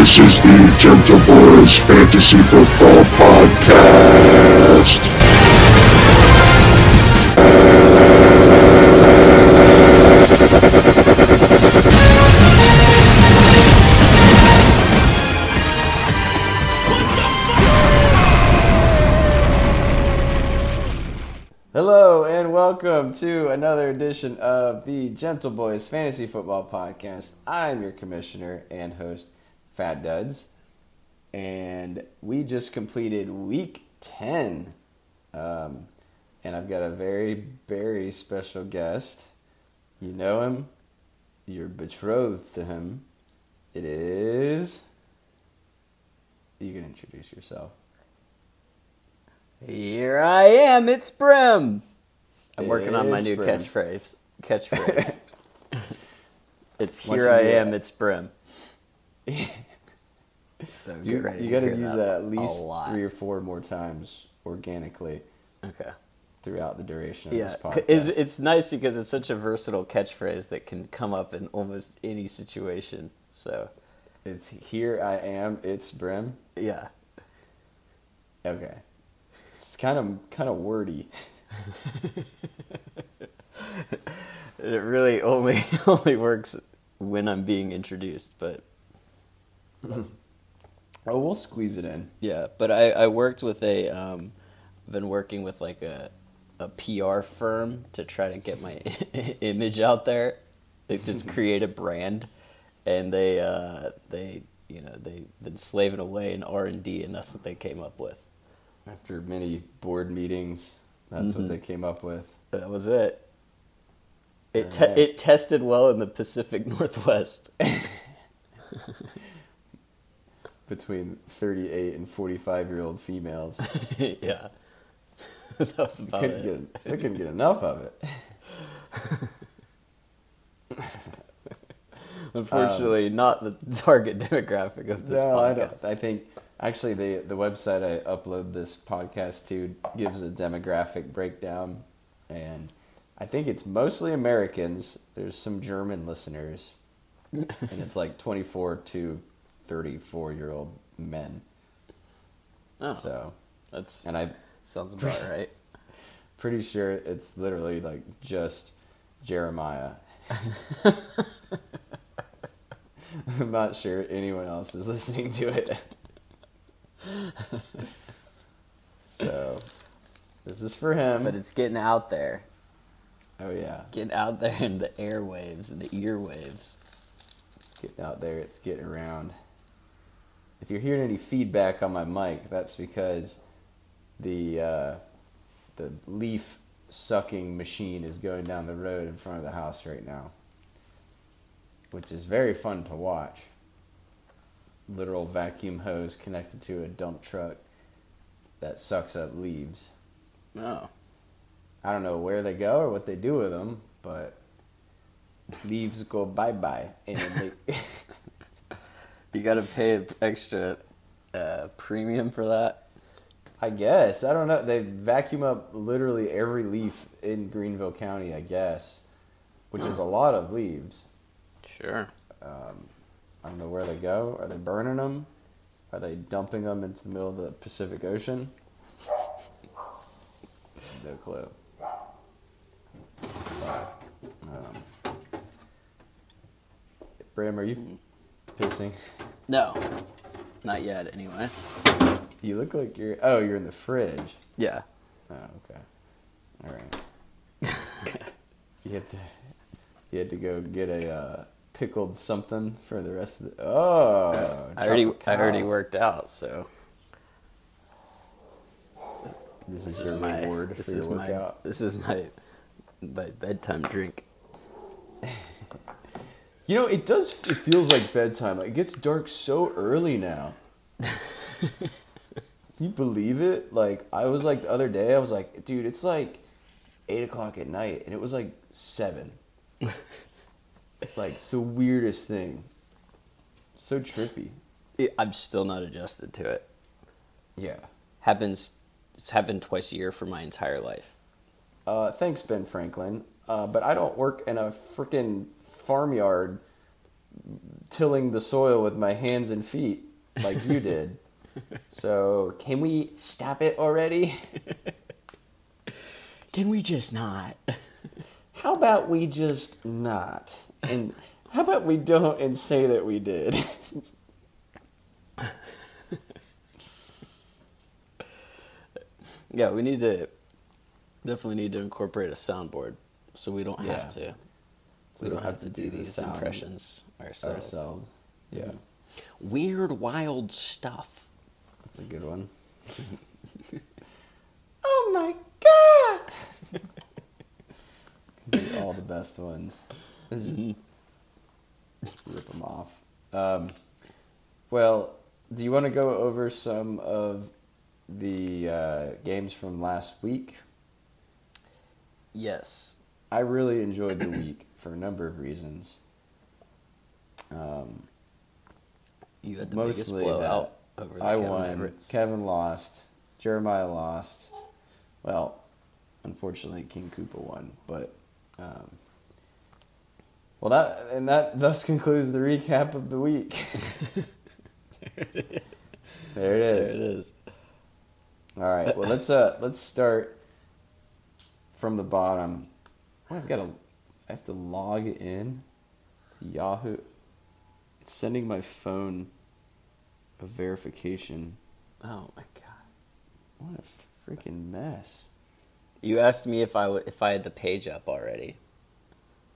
This is the Gentle Boys Fantasy Football Podcast. Hello and welcome to another edition of the Gentle Boys Fantasy Football Podcast. I'm your commissioner and host, Fat Duds, and we just completed week 10. Um, and I've got a very, very special guest. You know him, you're betrothed to him. It is. You can introduce yourself. Here I am. It's Brim. I'm working on my new Brim. catchphrase. Catchphrase. it's here I am. It's Brim. So You, you got to use that at least three or four more times organically Okay. throughout the duration of Yeah, this podcast. it's, it's nice because it's such a versatile catchphrase that can come up in almost any situation. So It's here I am. It's Brim. yeah, Okay, it's kind of kind of wordy. it really only only works when I'm being introduced. But Oh, we'll squeeze it in. Yeah, but I, I worked with a um, been working with like a a PR firm to try to get my image out there. They just create a brand, and they uh, they you know they've been slaving away in R and D, and that's what they came up with. After many board meetings, that's Mhm. what they came up with. That was it. It te- Alright. it tested well in the Pacific Northwest. Between 38 and 45 year old females, yeah, that was they about couldn't it. get they couldn't get enough of it. Unfortunately, um, not the target demographic of this No, I podcast. don't. I think actually the the website I upload this podcast to gives a demographic breakdown, and I think it's mostly Americans. There's some German listeners, and it's like 24 to 34 year old men. Oh, So, that's and I'm sounds about right. pretty sure it's literally like just Jeremiah. I'm not sure anyone else is listening to it. so, this is for him. But it's getting out there, oh yeah, getting out there in the airwaves and the earwaves. getting out there. It's getting around. If you're hearing any feedback on my mic, that's because the uh, the leaf sucking machine is going down the road in front of the house right now, which is very fun to watch. Literal vacuum hose connected to a dump truck that sucks up leaves. Oh, I don't know where they go or what they do with them, but leaves go bye bye, and they. you got to pay an extra uh, premium for that. I guess I don't know. They vacuum up literally every leaf in Greenville County, I guess, which is a lot of leaves. Sure. Um, I don't know where they go. Are they burning them? Are they dumping them into the middle of the Pacific Ocean? No clue. Um, Bram, are you pissing? No, not yet. Anyway. You look like you're. Oh, you're in the fridge. Yeah. Oh, okay. All right. you had to. You had to go get a uh, pickled something for the rest of the. Oh, I already I already worked out, so This is this your my reward this for your is my this is my my bedtime drink. You know, it does. It feels like bedtime. Like it gets dark so early now. Can you believe it? Like I was like the other day, I was like, dude, it's like eight o'clock at night, and it was like seven. like it's the weirdest thing. So trippy. I'm still not adjusted to it. Yeah. Happens. It's happened twice a year for my entire life. Uh, thanks, Ben Franklin. Uh, but I don't work in a freaking farmyard tilling the soil with my hands and feet like you did. so, can we stop it already? Can we just not? How about we just not? And how about we don't and say that we did? Yeah, we need to definitely need to incorporate a soundboard so we don't Yeah. have to we don't have to do the these impressions ourselves. ourselves. Yeah, Weird wild stuff. that's a good one. oh my god! All the best ones. Mhm. Rip them off. Um, well, do you want to go over some of the uh, games from last week? Yes. I really enjoyed the week for a number of reasons. Um, You had the biggest blowout that over the I Kevin won. Everett's. Kevin lost. Jeremiah lost. Well, unfortunately, King Koopa won. But um, well, that and that thus concludes the recap of the week. there it There it is. All right. Well, let's uh let's start from the bottom. I've got to I have to log in to Yahoo. It's sending my phone a verification. Oh my god. What a freaking mess. You asked me if I w- if I had the page up already.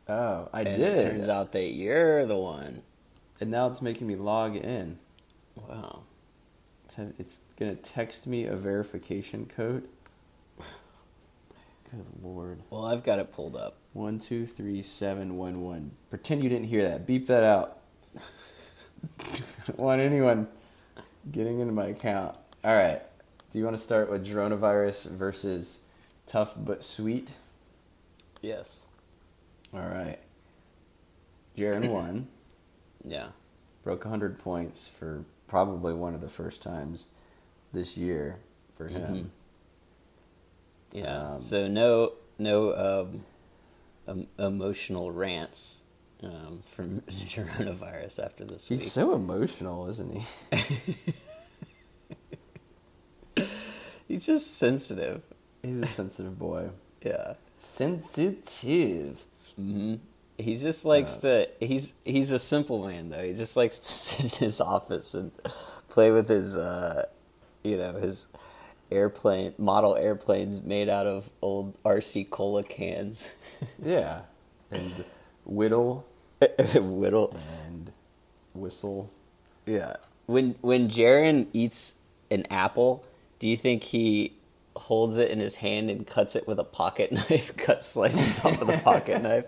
Oh, I and did. It turns out that you're the one. and now it's making me log in. Wow. It's, it's gonna text me a verification code. Good lord. Well, I've got it pulled up. One two three seven one one. Pretend you didn't hear that. Beep that out. Don't want anyone getting into my account. All right. Do you want to start with coronavirus versus tough but sweet? Yes. All right. Jaron won. Yeah. Broke 100 points for probably one of the first times this year for him. Mm-hmm. Yeah. Um, so no no um, um, emotional rants um, from coronavirus after this week. He's week. so emotional, isn't he? He's just sensitive. He's a sensitive boy. Yeah. Sensitive. hmm He just likes Uh, to. He's he's a simple man though. He just likes to sit in his office and play with his, uh, you know, his airplane model airplanes made out of old RC cola cans. Yeah. And whittle Whittle. and whistle. Yeah. When when Jaren eats an apple, do you think he holds it in his hand and cuts it with a pocket knife? Cut slices off with a pocket knife.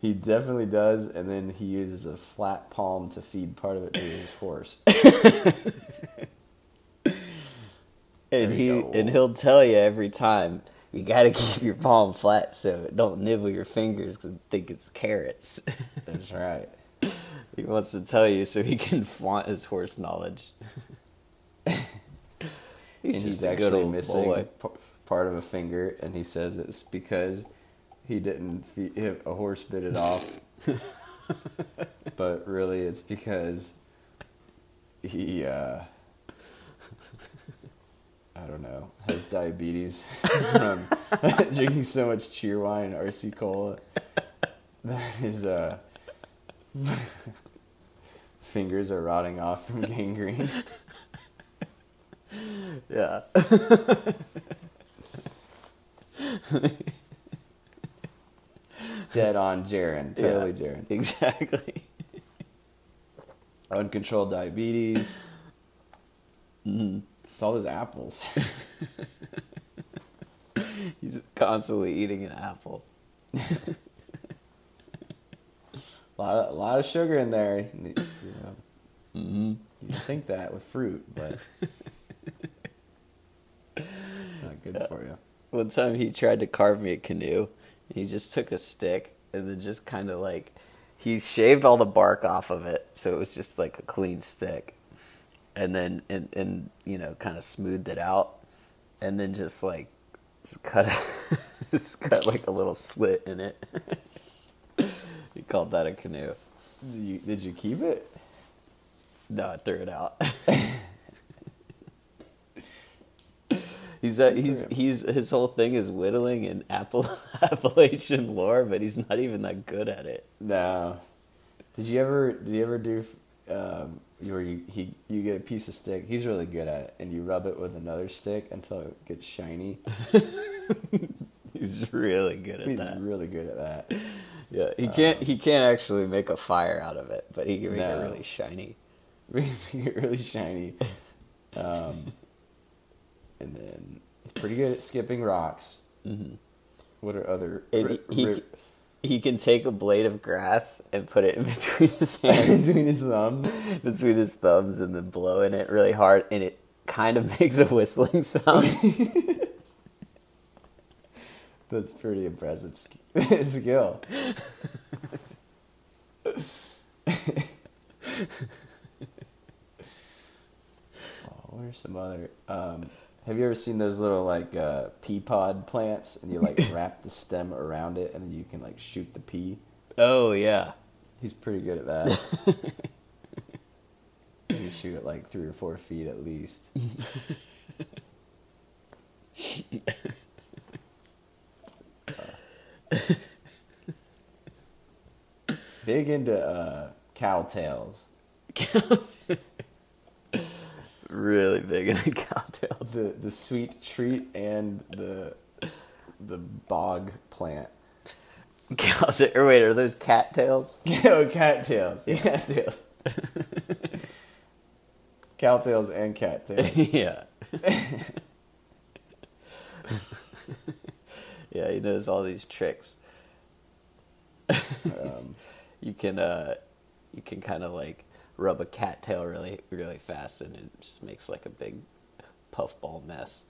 He definitely does, and then he uses a flat palm to feed part of it to his horse. And he go. and he'll tell you every time you got to keep your palm flat so it don't nibble your fingers because think it's carrots. That's right. he wants to tell you so he can flaunt his horse knowledge. he's and just he's a good actually old missing boy. p- part of a finger, and he says it's because he didn't feed, a horse bit it off. but really, it's because he, uh, I don't know, has diabetes from drinking so much Cheerwine and RC cola that his uh, fingers are rotting off from gangrene. Yeah. Dead on Jaren, totally Jaren. Exactly. Uncontrolled diabetes. Mm-hmm. It's all his apples. He's constantly eating an apple. a lot of, a lot of sugar in there. You know, Mm-hmm. you think that with fruit, but it's not good for you. One time he tried to carve me a canoe. He just took a stick and then just kind of like he shaved all the bark off of it, so it was just like a clean stick. And then and and you know kind of smoothed it out, and then just like just cut just cut like a little slit in it. he called that a canoe. Did you, did you keep it? No, I threw it out. he's uh, he's he's his whole thing is whittling and Apple Appalachian lore, but he's not even that good at it. No. Did you ever? Did you ever do? Um, where you he you get a piece of stick. He's really good at it, and you rub it with another stick until it gets shiny. He's really good at He's that. He's really good at that. Yeah, he can't he can't actually make a fire out of it, but he can make No. it really shiny. Make it really shiny. Um, and then he's pretty good at skipping rocks. hmm What are other? Ri- he, ri- he can take a blade of grass and put it in between his hands, between his thumbs. between his thumbs, and then blow in it really hard, and it kind of makes a whistling sound. That's pretty impressive sk- skill. oh, what are some other? Um, have you ever seen those little like uh, pea pod plants, and you like wrap the stem around it, and then you can like shoot the pea? oh yeah, He's pretty good at that. you shoot it like three or four feet at least. Big into uh, cow tails. really big into the cowtails. The the sweet treat and the the bog plant. Or wait, are those cattails? oh, cattails. Yeah, cattails. Cowtails and cattails. yeah. yeah, he knows all these tricks. Um, You can uh you can kind of like rub a cattail really really fast and it just makes like a big puffball mess.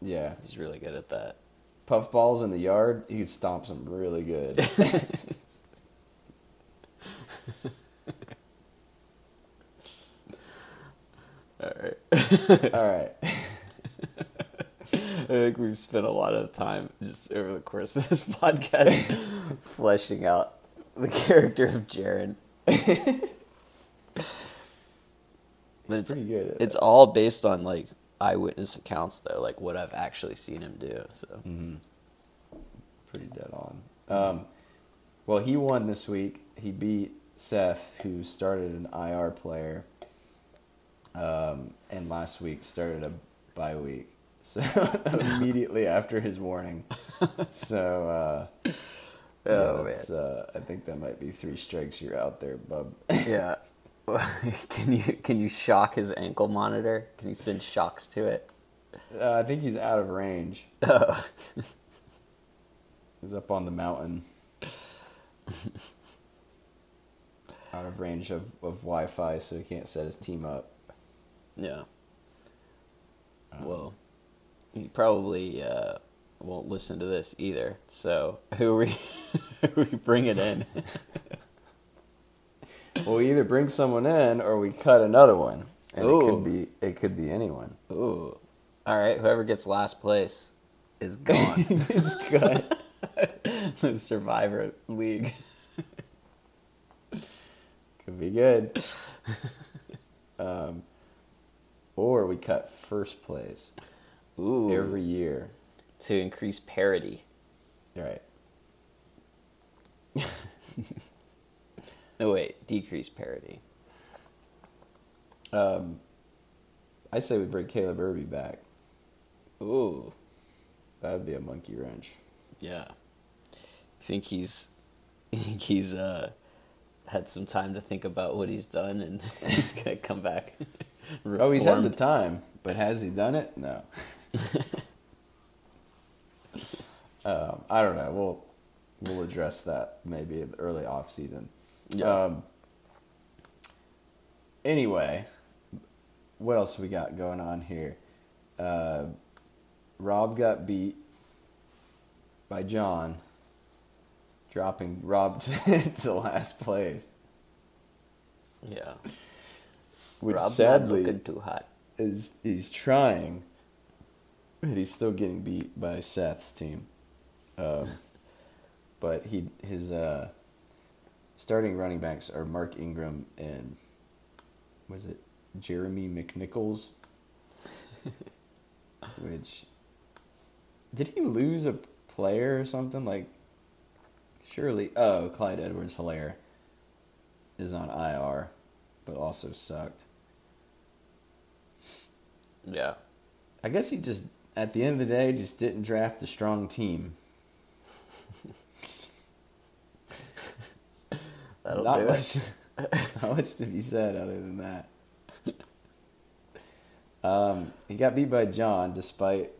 yeah. He's really good at that. puffballs in the yard, he stomps them really good. All right. All right. I think we've spent a lot of time just over the course of this podcast fleshing out the character of Jaren. But it's, pretty good it's all based on like eyewitness accounts though, like what I've actually seen him do. So Mhm. Pretty dead on. Um, well, he won this week. He beat Seth, who started an IR player, um, and last week started a bye week. So immediately after his warning. So uh, yeah, Oh, that's, uh, I think that might be three strikes. You're out there, bub. yeah. can you can you shock his ankle monitor? Can you send shocks to it? Uh, I think he's out of range. Oh. He's up on the mountain. out of range of, of Wi-Fi, so he can't set his team up. Yeah. Um, Well, he probably uh, won't listen to this either. So who are we, who are we bringing in? Well, we either bring someone in or we cut another one, and it could be it could be anyone. Ooh. All right. Whoever gets last place is gone. it's cut. the Survivor League. could be good. Um, or we cut first place Ooh. every year. to increase parity. Right. No wait, decrease parity. Um, I say we bring Caleb Irby back. Ooh. That would be a monkey wrench. Yeah. I think he's you think he's uh had some time to think about what he's done and he's gonna come back. Oh, he's had the time, but has he done it? No. um, I don't know. We'll we'll address that maybe in the early off season. Yeah. Um, anyway, what else we got going on here? Uh, Rob got beat by John, dropping Rob to last place, Yeah. which Rob sadly too hot. is he's trying, but he's still getting beat by Seth's team. Um, but he his uh, starting running backs are Mark Ingram and was it Jeremy McNichols? Which did he lose a player or something? Like surely oh, Clyde Edwards-Helaire is on IR, but also sucked. Yeah. I guess he just at the end of the day just didn't draft a strong team. That'll not do much, it. not much to be said other than that. Um, he got beat by John despite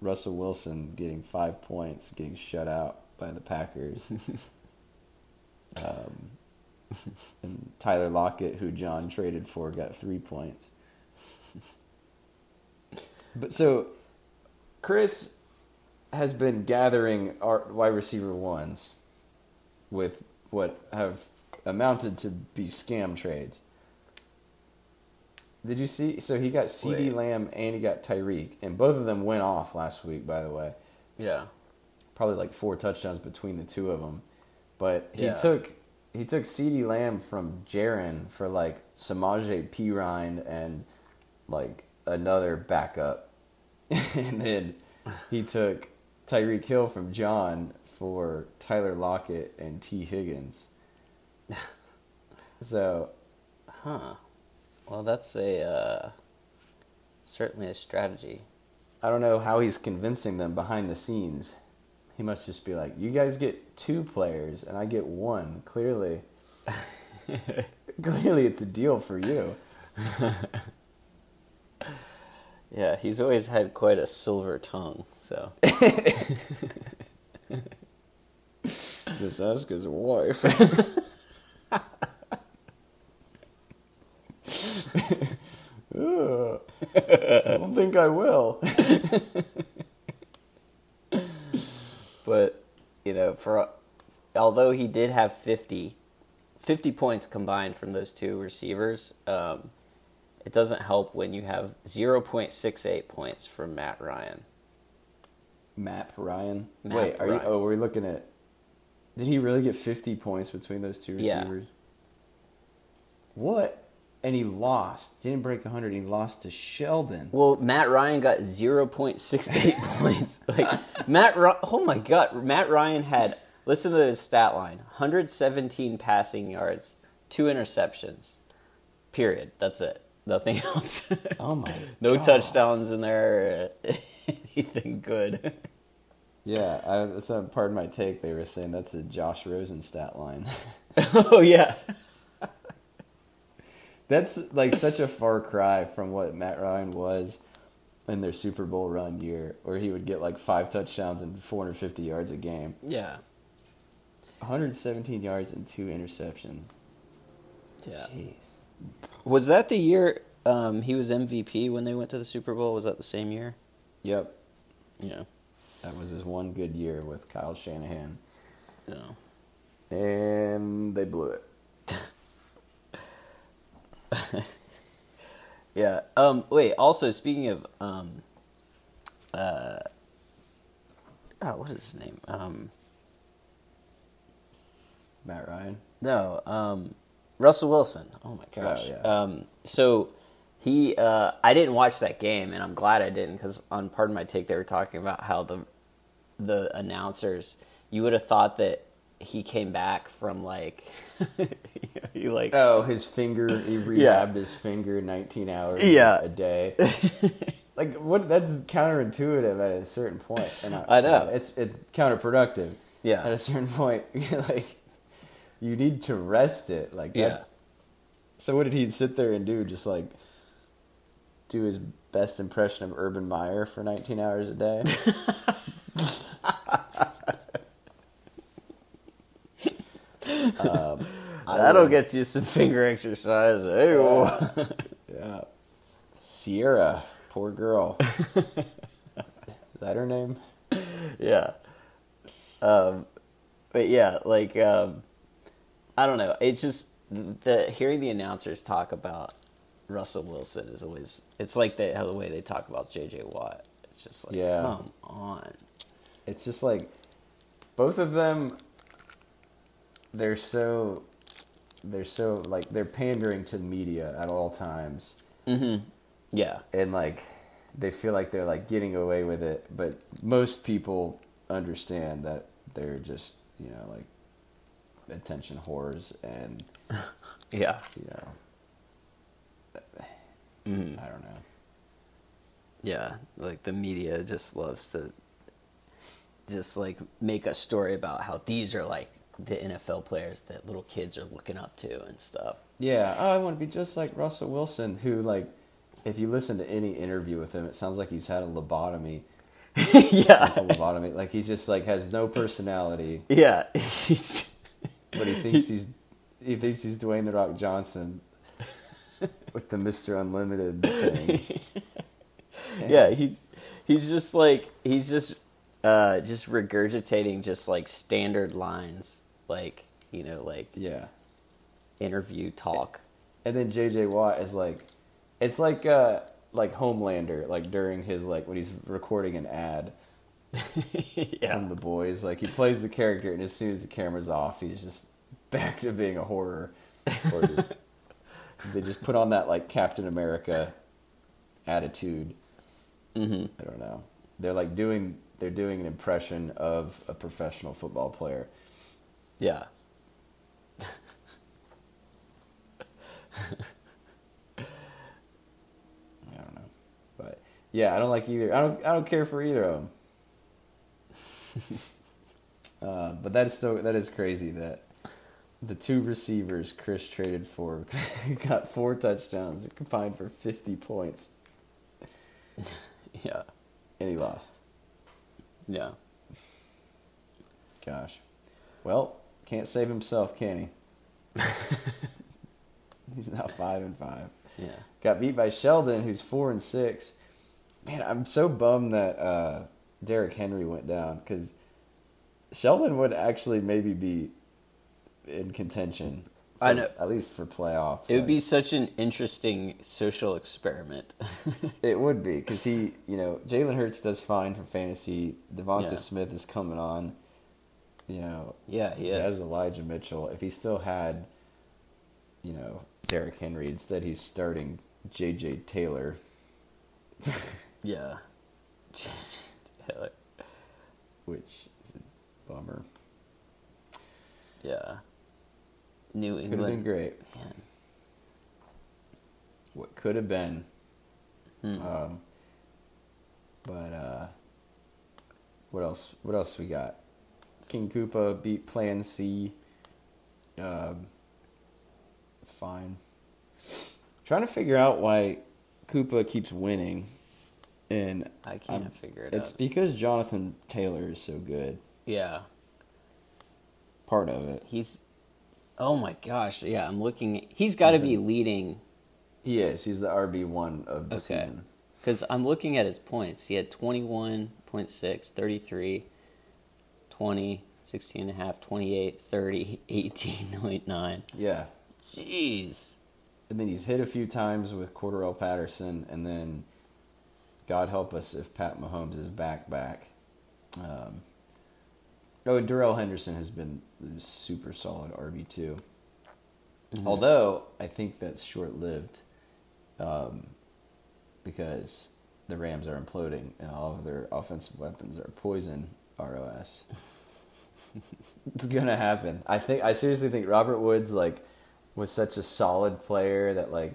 Russell Wilson getting five points, getting shut out by the Packers. um, and Tyler Lockett, who John traded for, got three points. But so, Chris has been gathering our wide receiver ones with what have amounted to be scam trades. Did you see? So he got CeeDee Lamb and he got Tyreek, and both of them went off last week. By the way, Yeah. probably like four touchdowns between the two of them. But he Yeah. took he took CeeDee Lamb from Jaron for like Samaje Perine and like another backup, and then he took Tyreek Hill from John for Tyler Lockett and Tee Higgins. So Huh. Well, that's a uh, certainly a strategy. I don't know how he's convincing them behind the scenes. He must just be like, "You guys get two players, and I get one." Clearly, clearly, it's a deal for you. Yeah, he's always had quite a silver tongue. So Just ask his wife. I don't think I will. But you know, for although he did have 50, 50 points combined from those two receivers, um, it doesn't help when you have zero point six eight points from Matt Ryan. Matt Ryan. Matt Wait, are you? Ryan. Oh, we're looking at. Did he really get fifty points between those two Yeah. receivers? What? And he lost. Didn't break hundred. He lost to Sheldon. Well, Matt Ryan got zero point six eight points. Like Matt, Ry- oh my god, Matt Ryan had listen to his stat line: one hundred seventeen passing yards, two interceptions. Period. That's it. Nothing else. Oh my. no God. touchdowns in there. Anything good. Yeah, I, that's a Pardon My Take. They were saying that's a Josh Rosen stat line. oh yeah. that's like such a far cry from what Matt Ryan was in their Super Bowl run year, where he would get like five touchdowns and 450 yards a game, Yeah. 117 yards and two interceptions. Yeah. Jeez. Was that the year um, he was MVP when they went to the Super Bowl? Was that the same year? Yep, Yeah. That was his one good year with Kyle Shanahan, Yeah. and they blew it. Yeah. Um. Wait. Also, speaking of um. Uh. Oh, what is his name? Um. Matt Ryan. No. Um. Russell Wilson. Oh my gosh. Oh, yeah. Um. So he. Uh. I didn't watch that game, and I'm glad I didn't, because on Pardon My Take, they were talking about how the the announcers. You would have thought that he came back from like. he like. Oh, his finger. He Yeah. rehabbed his finger 19 hours Yeah. a day. like what? That's counterintuitive at a certain point. And I know. it's it's counterproductive. Yeah. At a certain point, like you need to rest it. Like Yeah. So what did he sit there and do? Just like do his best impression of Urban Meyer for 19 hours a day. um, That'll would- get you some finger exercise. Hey, Yeah. Ciara, poor girl. Is that her name? yeah. Um, but yeah, like um, I don't know. It's just the hearing the announcers talk about Russell Wilson is always. It's like they, how the way they talk about J.J. Watt. It's just like, Yeah. come on. It's just like both of them. They're so they're so like they're pandering to the media at all times, Mm-hmm. Yeah. and like they feel like they're like getting away with it, but most people understand that they're just you know like attention whores and Yeah. you know Mm. I don't know. Yeah. Like the media just loves to just like make a story about how these are like the NFL players that little kids are looking up to and stuff. Yeah, oh, I want to be just like Russell Wilson, who like, if you listen to any interview with him, it sounds like he's had a lobotomy. yeah. A lobotomy, like he just like has no personality, Yeah. But he thinks he's he thinks he's Dwayne the Rock Johnson with the Mister Unlimited thing. yeah, he's he's just like he's just uh just regurgitating just like standard lines like, you know, like Yeah, interview talk. and then J.J. Watt is like, it's like uh like Homelander, like during his like when he's recording an ad. yeah. from the boys. Like he plays the character, and as soon as the camera's off, he's just back to being a horror. Or they just put on that like Captain America attitude. hmm I don't know. They're like doing they're doing an impression of a professional football player. Yeah. I don't know, but yeah, I don't like either. I don't I don't care for either of them. uh, but that is still that is crazy that the two receivers Chris traded for got four touchdowns combined for fifty points, Yeah. and he lost. Yeah. Gosh, well, can't save himself, can he? He's now five and five. Yeah. Got beat by Sheldon, who's four and six. Man, I'm so bummed that uh, Derrick Henry went down because Sheldon would actually maybe be in contention. For, I know. at least for playoffs. It would be such an interesting social experiment. It would be because he, you know, Jalen Hurts does fine for fantasy. DeVonta Yeah. Smith is coming on. You know, yeah, he he has. Elijah Mitchell. If he still had, you know, Derrick Henry, instead he's starting J.J. Taylor. Yeah. J.J. Taylor. which is a bummer. yeah. New England. Could have been great. Man. What could have been. Hmm. Um, but uh, what else? What else we got? King Koopa beat Plan C. Um, it's fine. trying to figure out why Koopa keeps winning, and I can't I'm- figure it out. it's out. because Jonathan Taylor is so good. yeah. Part of it. He's. Oh my gosh! Yeah, I'm looking. He's got to be leading He is. He's the RB one of the Okay. season. because I'm looking at his points. He had 21.6, 33, 20, 16 and a half, 28, 30, 18.9. Yeah. Jeez. And then he's hit a few times with Cordarrelle Patterson, and then God help us if Pat Mahomes is back back. Um, oh, Darrell Henderson has been a super solid RB 2 Although I think that's short lived, um, because the Rams are imploding and all of their offensive weapons are poison ROS. it's gonna happen. I think I seriously think Robert Woods like was such a solid player that like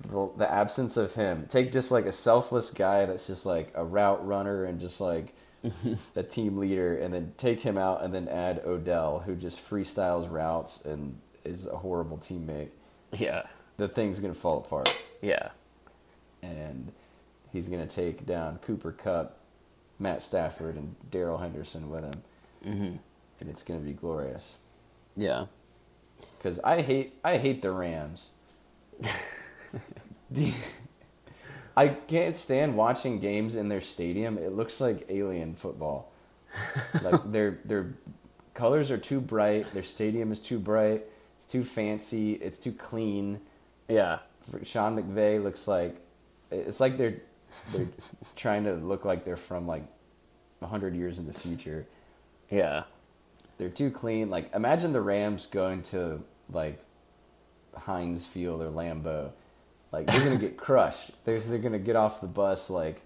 the, the absence of him take just like a selfless guy that's just like a route runner and just like a team leader and then take him out and then add Odell who just freestyles routes and is a horrible teammate Yeah. the thing's gonna fall apart Yeah. and he's gonna take down Cooper Kupp Matt Stafford and Darrell Henderson with him hmm and it's gonna be glorious Yeah. because I hate I hate the Rams. The- I can't stand watching games in their stadium. It looks like alien football. Like their their colors are too bright. Their stadium is too bright. It's too fancy. It's too clean. Yeah. Sean McVay looks like it's like they're they're trying to look like they're from like hundred years in the future. Yeah. they're too clean. Like imagine the Rams going to like Heinz Field or Lambeau. Like they're gonna get crushed. They're they're gonna get off the bus like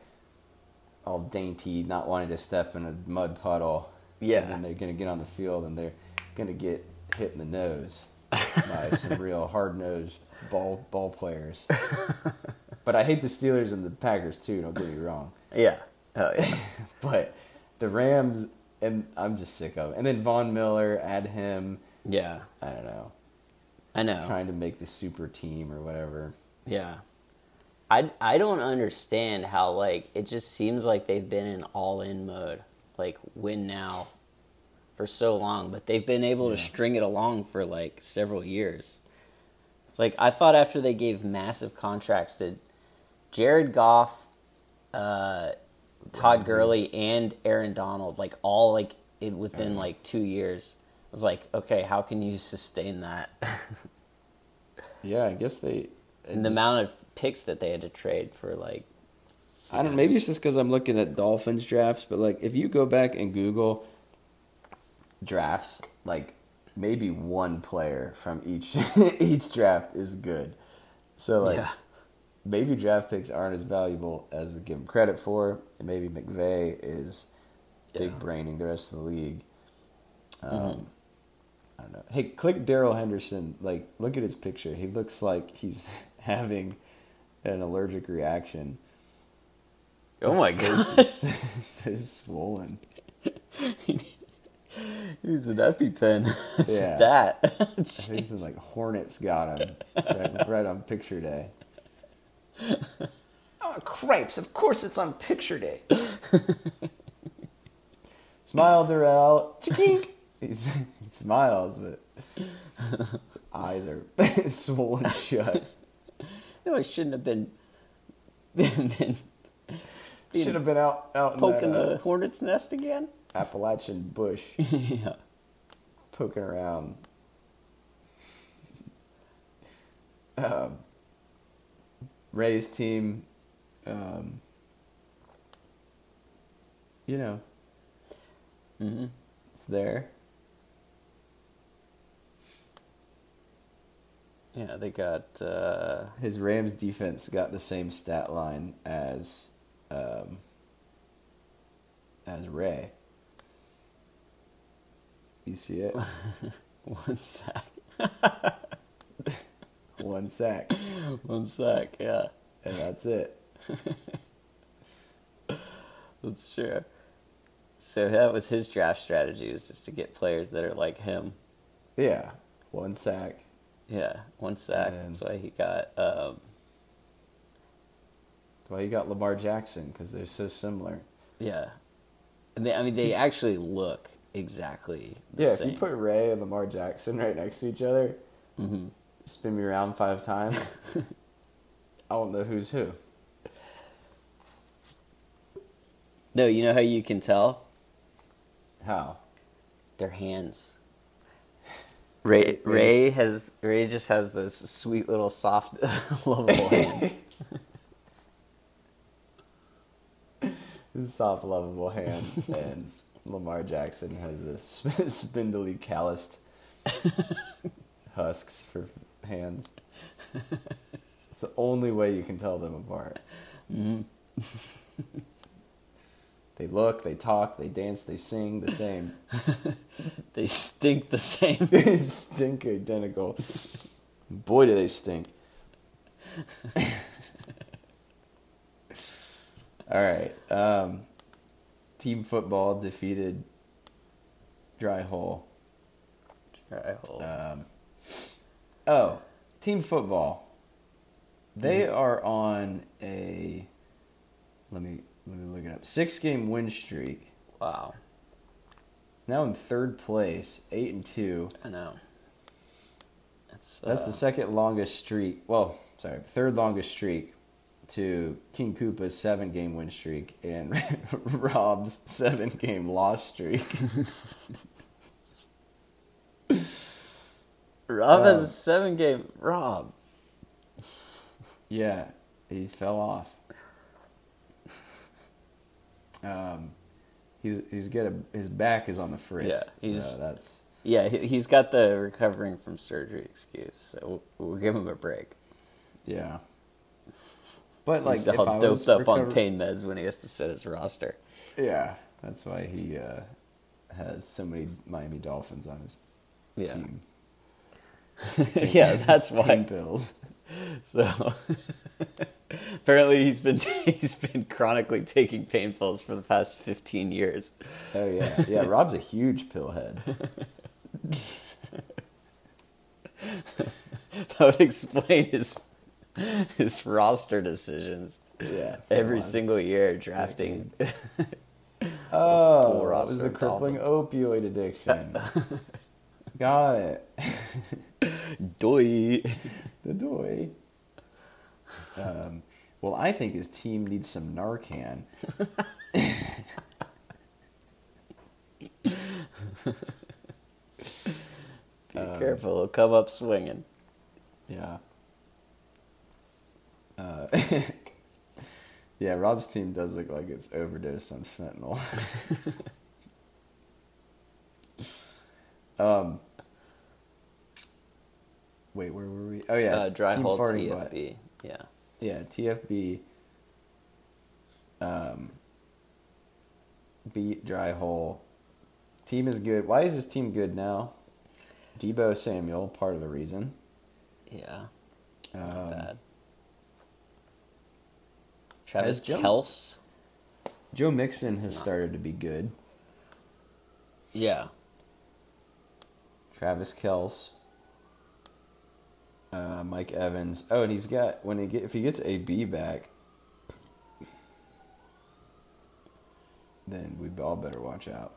all dainty, not wanting to step in a mud puddle. Yeah. And then they're gonna get on the field and they're gonna get hit in the nose by some real hard nosed ball ball players. but I hate the Steelers and the Packers too. Don't get me wrong. Yeah. Oh yeah. but the Rams and I'm just sick of it. And then Von Miller, add him. yeah. I don't know, I know. trying to make the super team or whatever. Yeah. I, I don't understand how like it just seems like they've been in all in mode, like win now for so long, but they've been able to string it along for like several years. It's like I thought after they gave massive contracts to Jared Goff, uh, Todd. Gurley, and Aaron Donald, like all like in, within like two years, I was like, okay, how can you sustain that? Yeah, I guess they. And the just- amount of picks that they had to trade for like I don't. Maybe it's just because I'm looking at Dolphins drafts, but like if you go back and Google drafts, like maybe one player from each each draft is good. So like yeah maybe draft picks aren't as valuable as we give them credit for, and maybe McVay is big braining the rest of the league. Um, Mhm. I don't know. Hey, click Darrell Henderson. Like, look at his picture. He looks like he's having an allergic reaction. Oh my is so swollen. He's an EpiPen. It's Yeah. that. I think this is like Hornets got him right, right on picture day. Oh, cripes! Of course it's on picture day. Smile, Darrell. Chink. He's, he smiles, but his eyes are swollen shut. No, I shouldn't have been, been, been Should have been out out in poking that, the uh, hornet's nest again. Appalachian bush, yeah. poking around. um, Ray's team, um, you know, hmm it's there. Yeah, they got. Uh, His Rams defense got the same stat line as um, as Ray. You see it? one sack. One sack, one sack. Yeah, and that's it. that's true. So that was his draft strategy was just to get players that are like him. Yeah, one sack. Yeah, one sack. That's why he got. Um, Well, you got Lamar Jackson because they're so similar. yeah, and they, I mean they actually look exactly the yeah, same. if you put Ray and Lamar Jackson right next to each other, hmm spin me around five times, I don't know who's who. No, you know how you can tell How? their hands. Ray Ray has Ray just has those sweet little soft lovable hands. Soft, lovable hands, and Lamar Jackson has a sp- spindly, calloused husks for hands. It's the only way you can tell them apart. Mhm. They look, they talk, they dance, they sing the same. They stink the same. they stink identical. Boy, do they stink. All right. Um, team football defeated Dry Hole. Try hold. Um, oh, team football. They are on a. Let me let me look it up. Six game win streak. wow, It's now in third place, eight and two. I know. That's That's uh, the second longest streak. Well, sorry, third longest streak to King Koopa's seven game win streak and Rob's seven game loss streak. Rob has um, a seven game. Rob, yeah, he fell off. Um, he's he's got a his back is on the fritz. Yeah, he's- so that's Yeah, he- he's got the recovering from surgery excuse, so we'll, we'll give him a break. yeah. But like he's if all I doped up on pain meds when he has to set his roster. Yeah, that's why he uh, has so many Miami Dolphins on his Yeah. team. yeah, that's Pain why. pills. So apparently he's been he's been chronically taking pain pills for the past fifteen years. Oh yeah, yeah. Rob's a huge pill head. That would explain his his roster decisions Yeah, every single year drafting. Oh, that was the crippling Dolphins. opioid addiction. Got it. Doy. the doy. Um, well, I think his team needs some Narcan. Be Um, careful, he'll come up swinging. Yeah. Uh, yeah, Rob's team does look like it's overdosed on fentanyl. um. Wait, where were we? Oh yeah, uh, dry Team hole Farting Butt. TFB. Yeah. Yeah, TFB. Um. Beat dry hole. Team is good. Why is this team good now? Deebo Samuel, part of the reason. Yeah. Um, Bad. Travis Joe- Kelce. Joe Mixon has started to be good. Yeah. Travis Kelce, uh, Mike Evans. Oh, and he's got when he get if he gets AB back, then we all better watch out.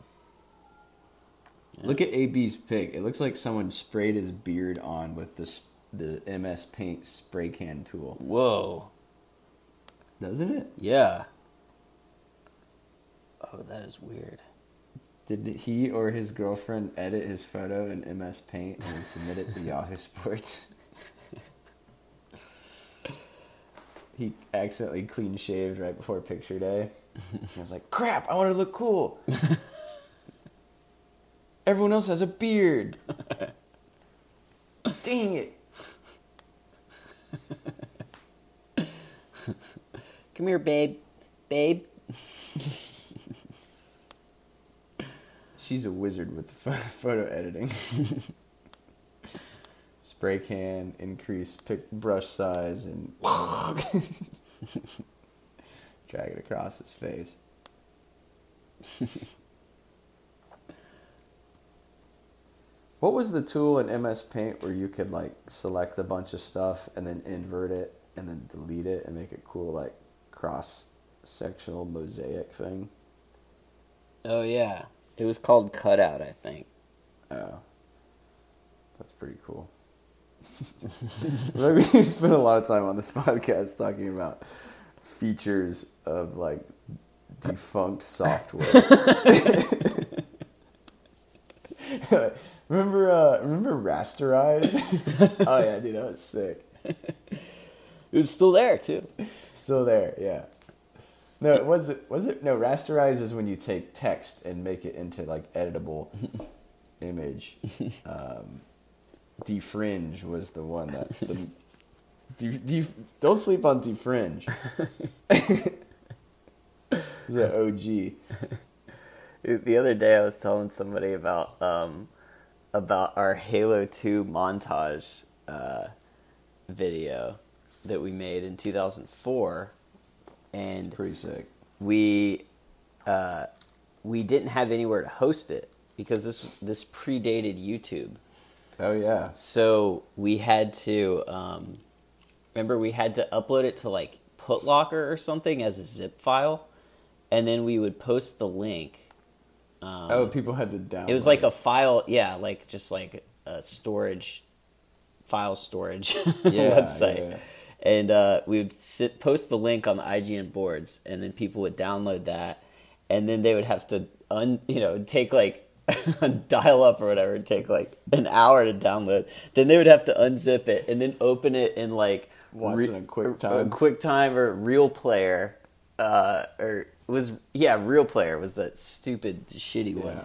Look at AB's pick. It looks like someone sprayed his beard on with this the MS Paint spray can tool, Whoa. doesn't it? Yeah. Oh, that is weird. Did he or his girlfriend edit his photo in MS Paint and submit it to Yahoo Sports? He accidentally clean shaved right before picture day. I was like, crap, I want to look cool. Everyone else has a beard. Dang it. Come here, babe. Babe. She's a wizard with photo editing. Spray can, increase pick brush size, and drag it across his face. what was the tool in MS Paint where you could like select a bunch of stuff and then invert it and then delete it and make a cool like cross sectional mosaic thing? Oh, yeah. It was called Cutout, I think. Oh, that's pretty cool. Maybe we spent a lot of time on this podcast talking about features of like defunct software. remember, uh, remember Rasterize? oh yeah, dude, that was sick. It was still there, too. Still there, yeah. No, was it? Was it? No, rasterize is when you take text and make it into like editable image. Um, defringe was the one that. The, de, de, don't sleep on defringe. Is that OG? The other day, I was telling somebody about um, about our Halo Two montage uh, video that we made in 2004, and Pretty sick. we uh, we didn't have anywhere to host it because this this predated YouTube. Oh yeah. So we had to um, remember we had to upload it to like Putlocker or something as a zip file, and then we would post the link. Um, Oh, people had to download. it was like a file, yeah, like just like a storage file storage Yeah, website. yeah. And uh, we would sit, post the link on the IGN boards, and then people would download that, and then they would have to un, you know, take like dial up or whatever, it'd take like an hour to download. Then they would have to unzip it and then open it in like Watch it in QuickTime. a QuickTime or Real Player, uh, or was yeah, real player was that stupid shitty one. Yeah.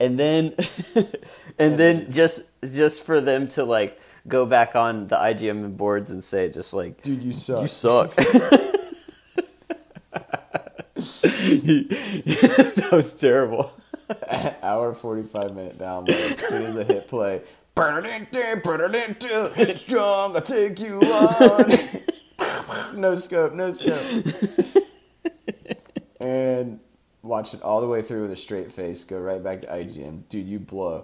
And then and then just just for them to like go back on the IGN boards and say just like Dude, you suck. you suck. that was terrible. Hour 45 minute download. As soon as I hit play, Burn it in, burn it in, it's strong, I'll take you on. no scope, no scope. and watch it all the way through with a straight face, go right back to IGN. Dude, you blow.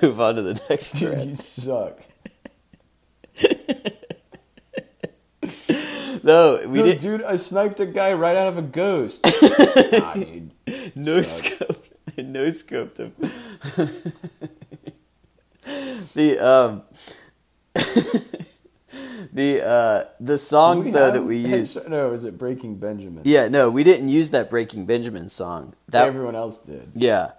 Move on to the next Dude, thread. you suck. No, we No, did dude, I sniped a guy right out of a ghost. nah, dude. no Suck. scope. No scoped him. the um the uh the songs though have that we used. No, was it Breaking Benjamin? Yeah, no, we didn't use that Breaking Benjamin song. That Everyone else did. Yeah.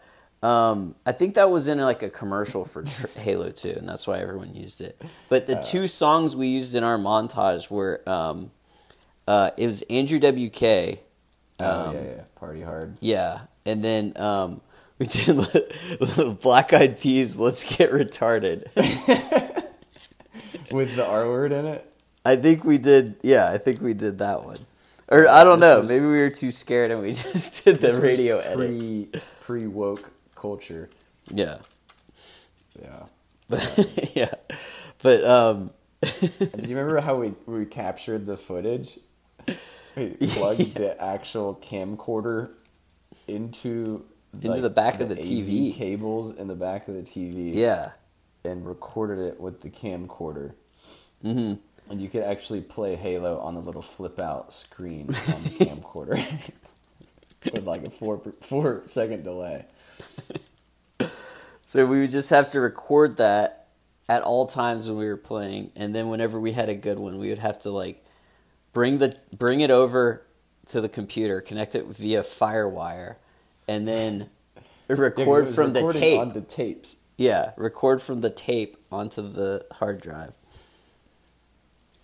Um, I think that was in like a commercial for Halo 2, and that's why everyone used it. But the two songs we used in our montage were um, uh, it was Andrew WK. Oh, Um, yeah, yeah. Party hard. Yeah. And then um, we did Black Eyed Peas, Let's Get Retarded. With the R word in it? I think we did, yeah, I think we did that one. Or I don't This know, was- maybe we were too scared and we just did the radio edit. pre, Pre woke culture. Yeah. Yeah. But, yeah. But, um, Do you remember how we, we captured the footage? We plugged the actual camcorder into Into the back of the AV TV. cables in the back of the TV. yeah. and recorded it with the camcorder. hmm And you could actually play Halo on the little flip out screen on the camcorder with like a four four second delay. So we would just have to record that at all times when we were playing, and then whenever we had a good one, we would have to like bring the bring it over to the computer, connect it via FireWire, and then Yeah, record was from the tape. onto tapes. Yeah, record from the tape onto the hard drive,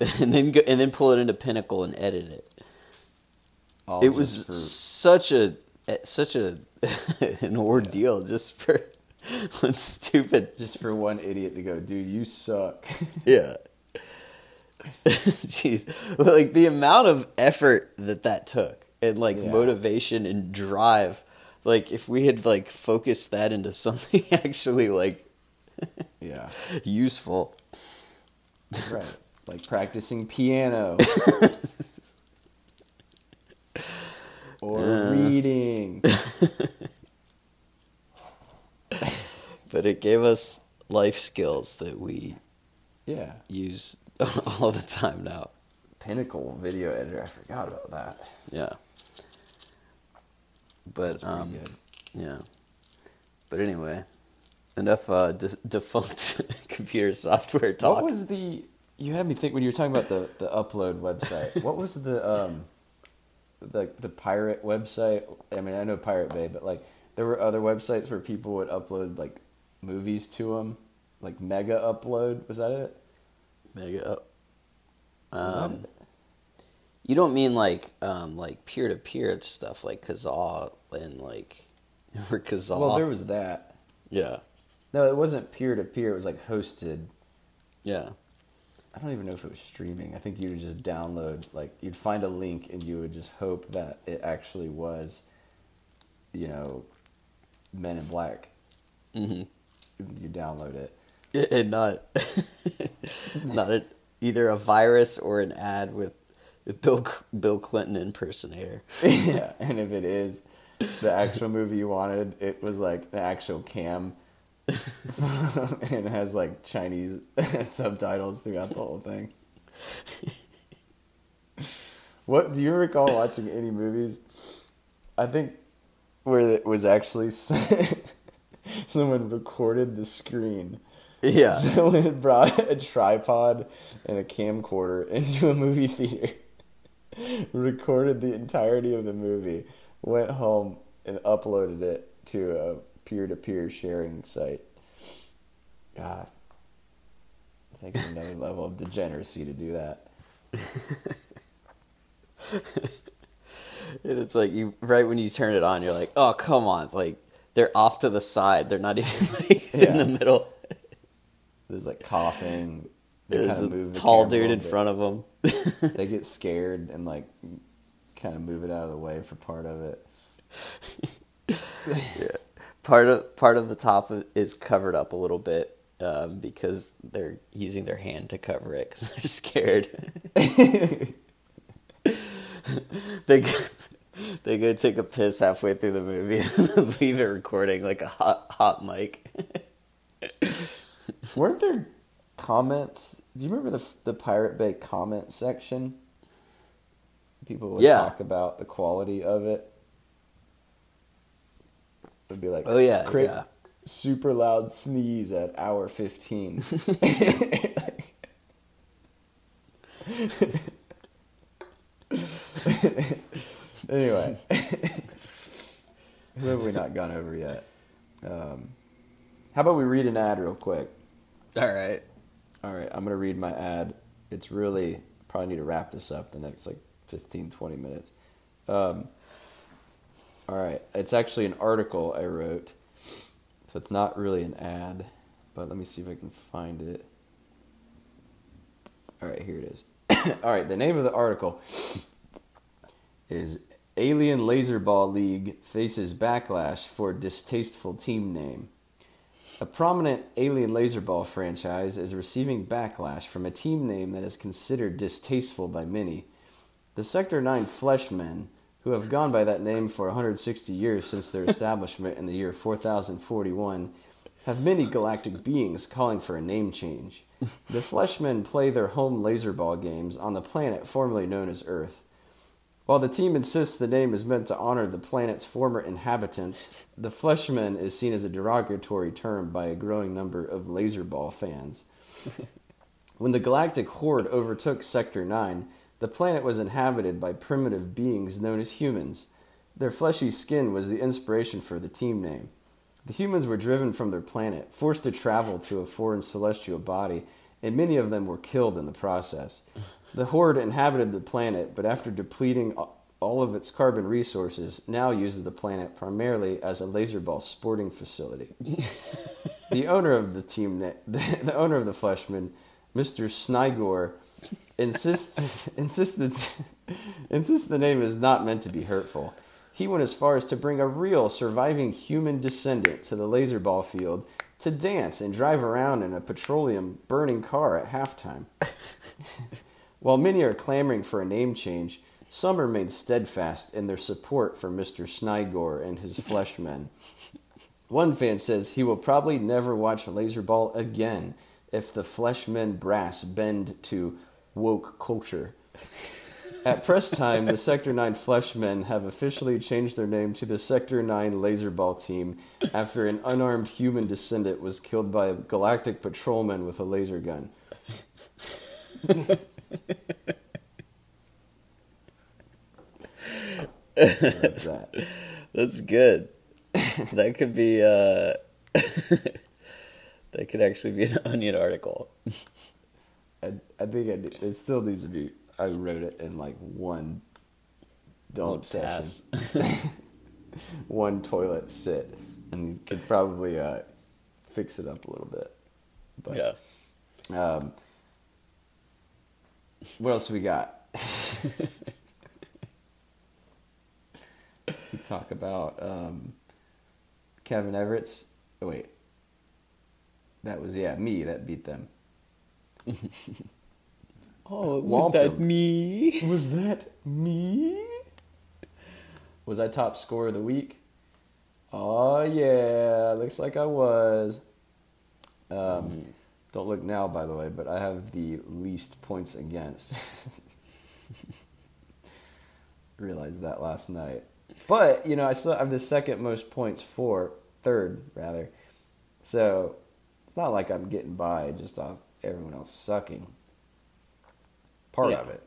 and then go, and then pull it into Pinnacle and edit it. All it was for- such a eh, such a an ordeal just for one stupid just for one idiot to go, dude, you suck. yeah jeez like the amount of effort that that took and like Yeah. motivation and drive like if we had like focused that into something actually like yeah, useful right. Like practicing piano or Uh. reading. but it gave us life skills that we Yeah, use all the time now Pinnacle video editor. I forgot about that. yeah but um good. Yeah. But anyway, enough uh, de- defunct computer software talk. What was the? You had me think when you were talking about the the upload website. what was the um, the the pirate website? I mean, I know Pirate Bay, but like there were other websites where people would upload like movies to them, like Mega Upload. Was that it? Mega up? Um, you don't mean like um, like peer to peer stuff like Kazaa and like or Kazaa. Well, there was that. yeah, No, it wasn't peer to peer. It was like hosted. yeah, I don't even know if it was streaming. I think you would just download, like, you'd find a link and you would just hope that it actually was, you know, Men in Black. hmm You download it. and not not a, either a virus or an ad with, Bill Bill Clinton impersonator. yeah, and if it is the actual movie you wanted, it was like an actual cam. and it has like Chinese subtitles throughout the whole thing. What do you recall watching any movies? I think where it was actually someone recorded the screen. Yeah, Someone brought a tripod and a camcorder into a movie theater, recorded the entirety of the movie, went home and uploaded it to a peer-to-peer sharing site. God, I think it's another level of degeneracy to do that. And it's like you right when you turn it on, you're like, oh come on, like they're off to the side. They're not even like Yeah. in the middle. There's like coughing. They There's a move tall dude in front of them. They get scared and like kind of move it out of the way for part of it. yeah. part of part of the top is covered up a little bit um, because they're using their hand to cover it because they're scared. they go, they go take a piss halfway through the movie and leave it recording like a hot hot mic. Weren't there comments? Do you remember the the Pirate Bay comment section? People would Yeah. talk about the quality of it. It'd be like, Oh, yeah, crit- yeah. super loud sneeze at hour fifteen. anyway, who have we not gone over yet? Um, how about we read an ad real quick? All right. All right, I'm going to read my ad. It's really, probably need to wrap this up the next like 15, 20 minutes. Um, all right, it's actually an article I wrote. So it's not really an ad, but let me see if I can find it. All right, here it is. all right, the name of the article is Alien Laserball League faces backlash for distasteful team name. A prominent Alien Laserball franchise is receiving backlash from a team name that is considered distasteful by many. The Sector 9 Fleshmen, who have gone by that name for 160 years since their establishment in the year 4041, have many galactic beings calling for a name change. The Fleshmen play their home laserball games on the planet formerly known as Earth. While the team insists the name is meant to honor the planet's former inhabitants, the Fleshman is seen as a derogatory term by a growing number of laserball fans. when the galactic horde overtook Sector 9, the planet was inhabited by primitive beings known as humans. Their fleshy skin was the inspiration for the team name. The humans were driven from their planet, forced to travel to a foreign celestial body, and many of them were killed in the process. The Horde inhabited the planet, but after depleting all of its carbon resources, now uses the planet primarily as a laserball sporting facility. the owner of the team, the, the owner of the Fleshman, Mr. Snigor, insists insisted insists the name is not meant to be hurtful. He went as far as to bring a real surviving human descendant to the laserball field to dance and drive around in a petroleum burning car at halftime. While many are clamoring for a name change, some remain steadfast in their support for Mr. Snigor and his fleshmen. One fan says he will probably never watch Laserball again if the Fleshmen brass bend to woke culture. At press time, the Sector 9 Fleshmen have officially changed their name to the Sector 9 Laserball Team after an unarmed human descendant was killed by a galactic patrolman with a laser gun. That's that. That's good. that could be uh that could actually be an onion article. I, I think I it still needs to be. I wrote it in like one dump session, one toilet sit, and you could probably uh, fix it up a little bit. But yeah. um, what else we got? we talk about um, Kevin Everett's. Oh wait, that was yeah me that beat them. Oh, was that me? Was that me? Was I top scorer of the week? Oh yeah, looks like I was. Um, Don't look now, by the way, but I have the least points against. Realized that last night, but you know I still have the second most points for, third rather. So it's not like I'm getting by just off everyone else sucking. Part Yeah. of it.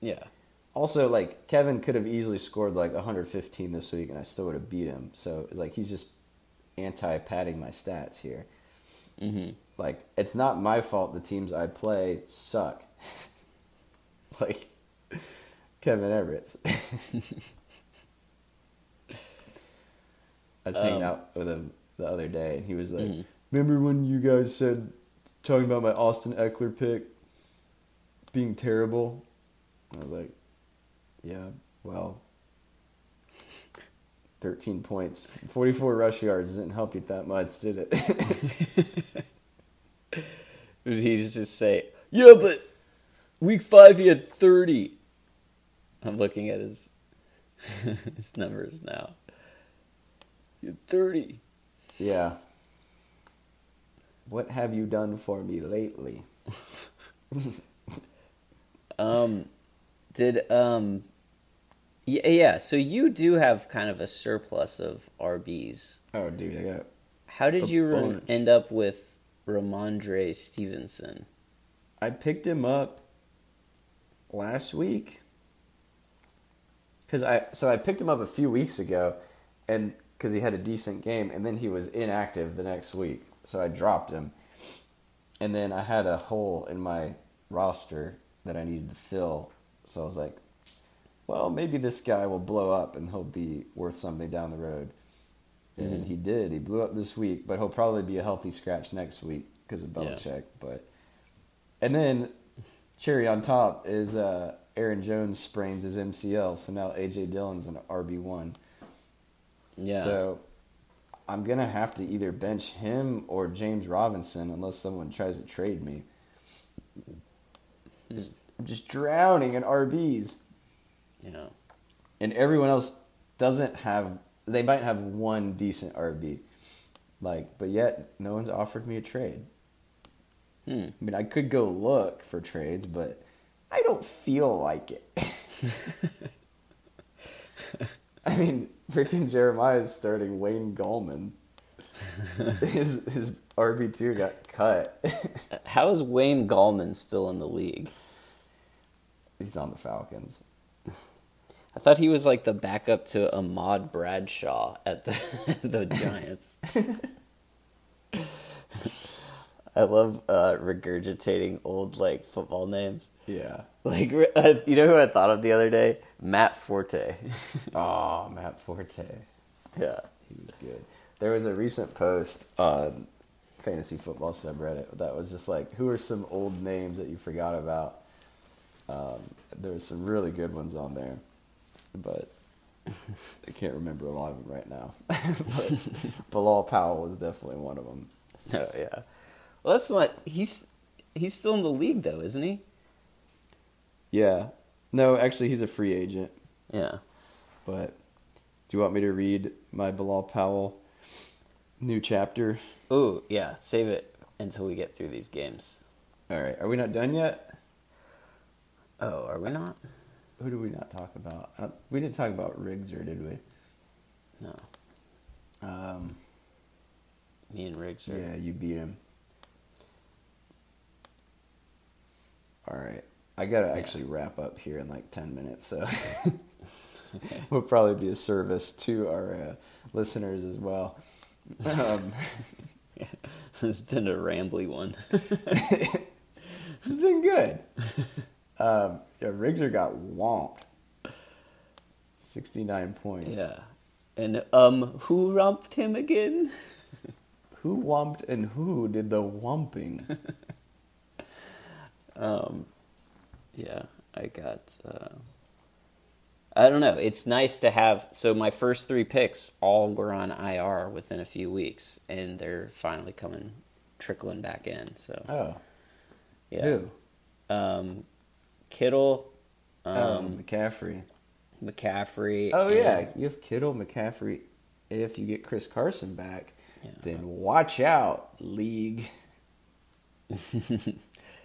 Yeah. Also, like Kevin could have easily scored like 115 this week, and I still would have beat him. So it's like he's just anti-padding my stats here. Mm-hmm. Like, it's not my fault the teams I play suck. like, Kevin Everett's. I was um, hanging out with him the other day, and he was like, mm-hmm. Remember when you guys said, talking about my Austin Ekeler pick being terrible? I was like, Yeah, well, 13 points, 44 rush yards didn't help you that much, did it? Did he just say, "Yeah, but week five he had 30. I'm looking at his his numbers now. He had 30. yeah. What have you done for me lately? Um, did um, yeah, yeah. So you do have kind of a surplus of RBs. Oh, dude, I got How did you re- end up with Rhamondre Stevenson? I picked him up last week because I so I picked him up a few weeks ago, and because he had a decent game, and then he was inactive the next week, so I dropped him, and then I had a hole in my roster that I needed to fill, so I was like, well, maybe this guy will blow up and he'll be worth something down the road. And Mhm. he did. He blew up this week, but he'll probably be a healthy scratch next week because of Yeah. Belichick. But and then cherry on top is uh, Aaron Jones sprains his MCL, so now AJ Dillon's an RB one. Yeah. So I'm gonna have to either bench him or James Robinson unless someone tries to trade me. Just- I'm just drowning in RBs, yeah. and everyone else doesn't have. They might have one decent RB, like, but yet no one's offered me a trade. Hmm. I mean, I could go look for trades, but I don't feel like it. I mean, freaking Jeremiah's starting Wayne Gallman. his his RB two got cut. How is Wayne Gallman still in the league? He's on the Falcons. I thought he was like the backup to Ahmad Bradshaw at the the Giants. I love uh, regurgitating old like football names. Yeah. Like uh, you know who I thought of the other day? Matt Forte. Oh, Matt Forte. yeah. He was good. There was a recent post on fantasy football subreddit that was just like, who are some old names that you forgot about? Um, there were some really good ones on there, but I can't remember a lot of them right now. but Bilal Powell was definitely one of them. Oh yeah. Well, that's not. He's he's still in the league though, isn't he? Yeah. No, actually, he's a free agent. Yeah. But do you want me to read my Bilal Powell new chapter? Ooh, yeah. Save it until we get through these games. All right. Are we not done yet? Oh, are we not? Who did we not talk about? Uh, we didn't talk about Riggs, or did we? No. Um, Me and Riggs are. yeah, you beat him. All right. I got to actually wrap up here in like 10 minutes, so we'll probably be a service to our uh, listeners as well. Um, it's been a rambly one. this has been good. Um, yeah, Rigger got whomped. 69 points. yeah. And um, who romped him again? Who whomped and who did the whumping? Um, yeah, I got. Uh, I don't know. It's nice to have. So my first three picks all were on IR within a few weeks, and they're finally coming trickling back in. So Oh, yeah, who? um, Kittle, Um, um, McCaffrey. McCaffrey. Oh yeah, you have Kittle, McCaffrey. If you get Chris Carson back, Yeah. then watch out, league.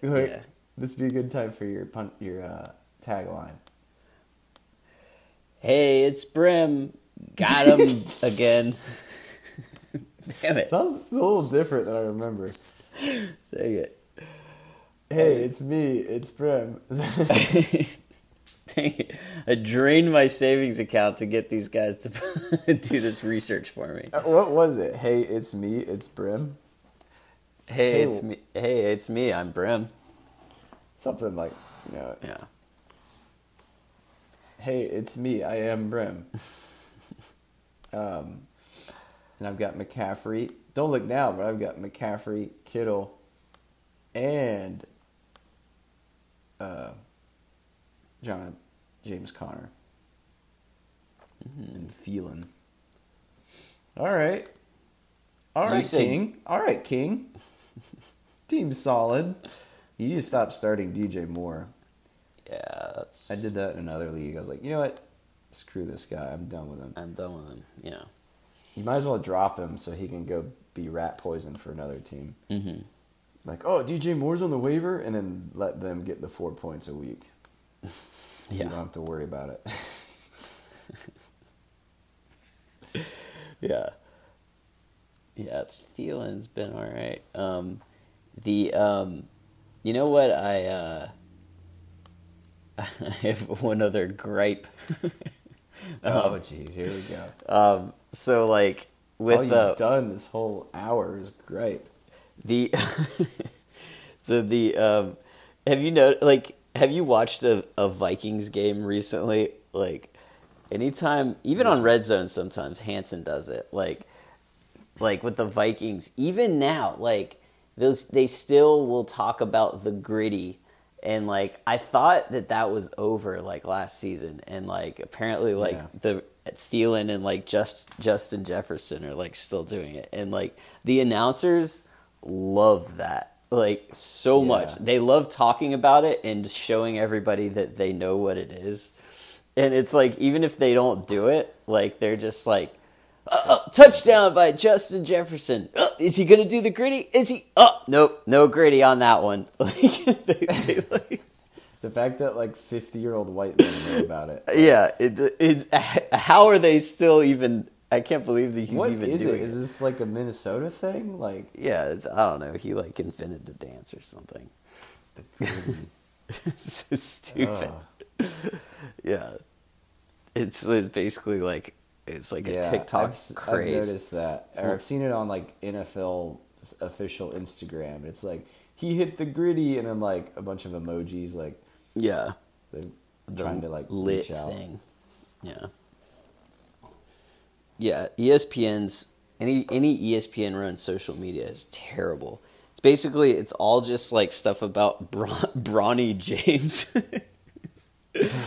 Yeah. This would be a good time for your pun- your uh, tagline. Hey, it's Brim. Got him again. Damn it! Sounds a little different than I remember. Dang it! Hey, it's me. It's Brim. Dang. I drained my savings account to get these guys to do this research for me. Uh, what was it? Hey, it's me. It's Brim. Hey, Hey, it's me. Hey, it's me. I'm Brim. Something like, you know, Yeah. hey, it's me. I am Brim. Um, and I've got McCaffrey. Don't look now, but I've got McCaffrey, Kittle, and uh, John James Conner Mm-hmm. and Thielen. All right, all right, You right, say- King. All right, King. Team solid. You need to stop starting DJ Moore. Yeah, that's. I did that in another league. I was like, you know what? Screw this guy. I'm done with him. I'm done with him. Yeah. You might as well drop him so he can go be rat poison for another team. Mm-hmm. Like, oh, DJ Moore's on the waiver, and then let them get the four points a week. You Yeah. don't have to worry about it. Yeah. Yeah, Thielen's been all right. Um, the um, you know what I uh, I have one other gripe. oh, jeez, here we go. um, so like With all you've uh, done this whole hour is gripe. The so the um, have you know like have you watched a, a Vikings game recently? Like anytime, even on Red Zone, sometimes Hanson does it. Like like with the Vikings, even now, like those they still will talk about the griddy. And like I thought that that was over like last season, and like apparently like Yeah. the Thielen and like just Justin Jefferson are like still doing it, and like the announcers love that like so Yeah. much. They love talking about it and showing everybody that they know what it is. And it's like even if they don't do it, like they're just like, uh, uh, touchdown by Justin Jefferson. Uh, is he gonna do the griddy? Is he? Oh, nope, no griddy on that one. Like, they, they, like, The fact that like 50 year old white men know about it. yeah, it, it, how are they still even? I can't believe that he's What even is it? doing Is this like a Minnesota thing? Like, Yeah, it's, I don't know. He like invented the dance or something. it's so stupid. Ah. Ugh. Yeah, it's, it's basically like it's like a TikTok I've, s- I've craze. noticed that, or I've seen it on like NFL official Instagram. It's like he hit the griddy, and then like a bunch of emojis, like Yeah, they're the trying to like lit reach out. thing. Yeah, yeah. ESPN's any any ESPN run social media is terrible. It's basically it's all just like stuff about Bron- Bronny James.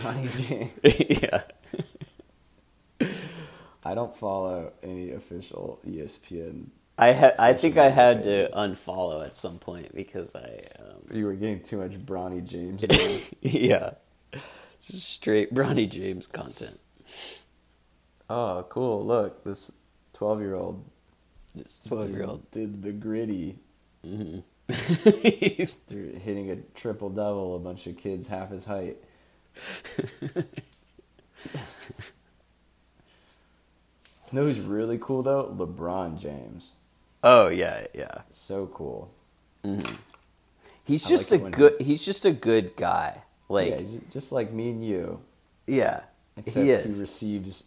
Ronnie James. yeah. I don't follow any official ESPN. I ha- I think I had to unfollow at some point because I um, You were getting too much Bronny James. yeah, just straight Bronny James content. Oh, cool! Look, this twelve-year-old This twelve year old. did the griddy hmm through hitting a triple double. A bunch of kids half his height. You know who's really cool though? LeBron James. oh yeah, yeah. So cool. He's I just like a good. He's just a good guy. Like yeah, just like me and you. yeah, Except he he, receives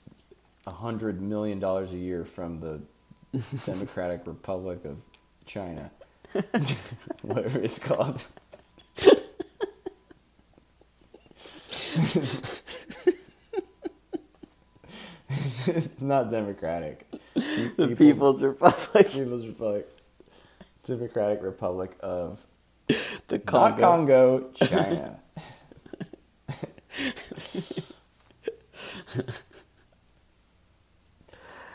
hundred million dollars a year from the Democratic Republic of China, whatever it's called. it's it's not democratic. the People's Republic, People's Republic, Democratic Republic of the Congo. Congo, China.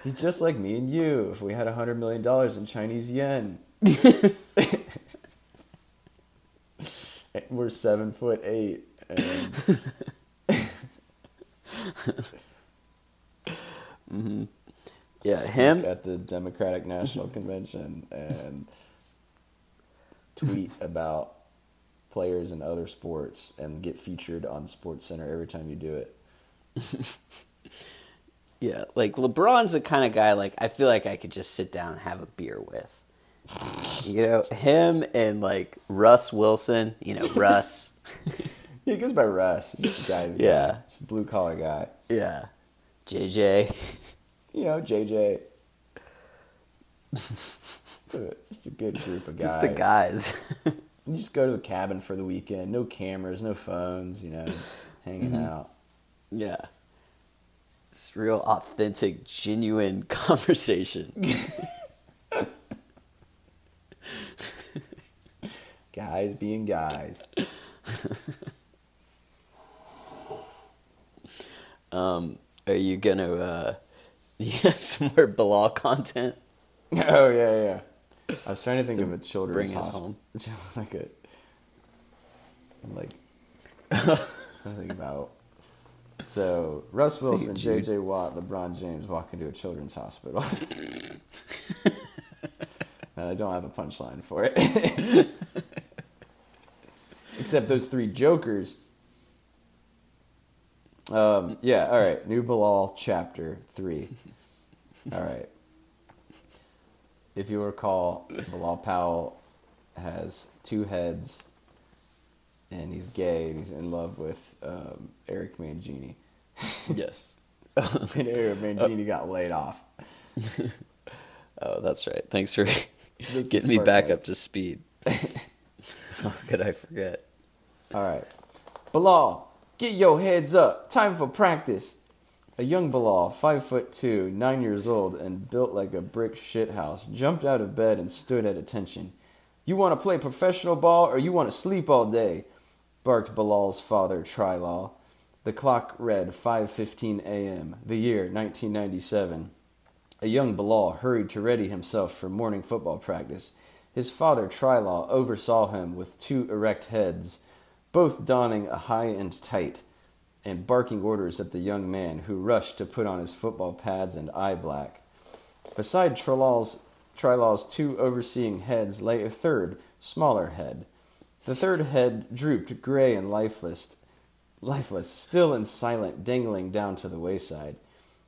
He's just like me and you. If we had a hundred million dollars in Chinese yen, we're seven foot eight, and mm-hmm. Yeah, speak him. at the Democratic National Convention and tweet about players in other sports and get featured on Sports Center every time you do it. Yeah, like LeBron's the kind of guy like I feel like I could just sit down and have a beer with. You know, him and like Russ Wilson. You know, Russ. He goes by Russ. Just a guy's Yeah. guy. Just a blue collar guy. yeah, JJ. You know, JJ. Just a, just a good group of guys. Just the guys. You just go to the cabin for the weekend. No cameras, no phones. You know, just hanging Mm-hmm. out. yeah. Real authentic, genuine conversation. Guys being guys. Um, are you gonna uh, some more Bilal content? Oh yeah, yeah. I was trying to think of a children's bring us hospital. like a like something about. So Russ Wilson. J.J. Watt, LeBron James walk into a children's hospital. and I don't have a punchline for it. Except those three jokers. Um, yeah, all right. New Bilal, chapter three. All right. If you recall, Bilal Powell has two heads, and he's gay, and he's in love with um, Eric Mangini. yes. and Eric Mangini got laid off. Oh, that's right. Thanks for getting me back up to speed. How could I forget? All right. Bilal, get your heads up. Time for practice. A young Bilal, five foot two, nine years old, and built like a brick shithouse, jumped out of bed and stood at attention. You want to play professional ball or you want to sleep all day? Barked Bilal's father, Trilal. The clock read 5:15 a.m. The year 1997. A young Bilal hurried to ready himself for morning football practice. His father, Trilaw, oversaw him with two erect heads, both donning a high and tight, and barking orders at the young man who rushed to put on his football pads and eye black. Beside Trilaw's, Trilaw's two overseeing heads lay a third, smaller head. The third head drooped gray and lifeless, lifeless, still and silent, dangling down to the wayside.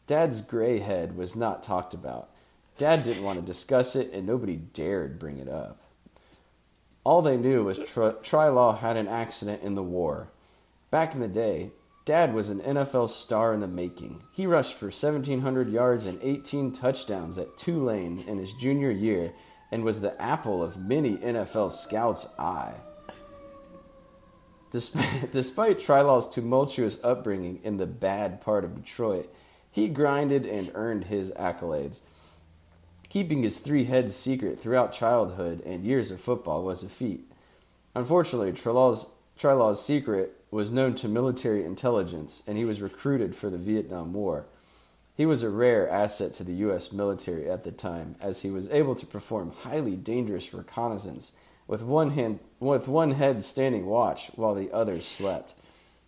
Dad's gray head was not talked about. Dad didn't want to discuss it, and nobody dared bring it up. All they knew was Tri- Trilaw had an accident in the war. Back in the day, Dad was an NFL star in the making. He rushed for 1,700 yards and 18 touchdowns at Tulane in his junior year and was the apple of many NFL scouts' eye. Despite, despite Trilaw's tumultuous upbringing in the bad part of Detroit, he grinded and earned his accolades. Keeping his three heads secret throughout childhood and years of football was a feat. Unfortunately, Trilaw's, Trilaw's secret was known to military intelligence, and he was recruited for the Vietnam War. He was a rare asset to the U.S. military at the time, as he was able to perform highly dangerous reconnaissance with one hand, with one head standing watch while the others slept.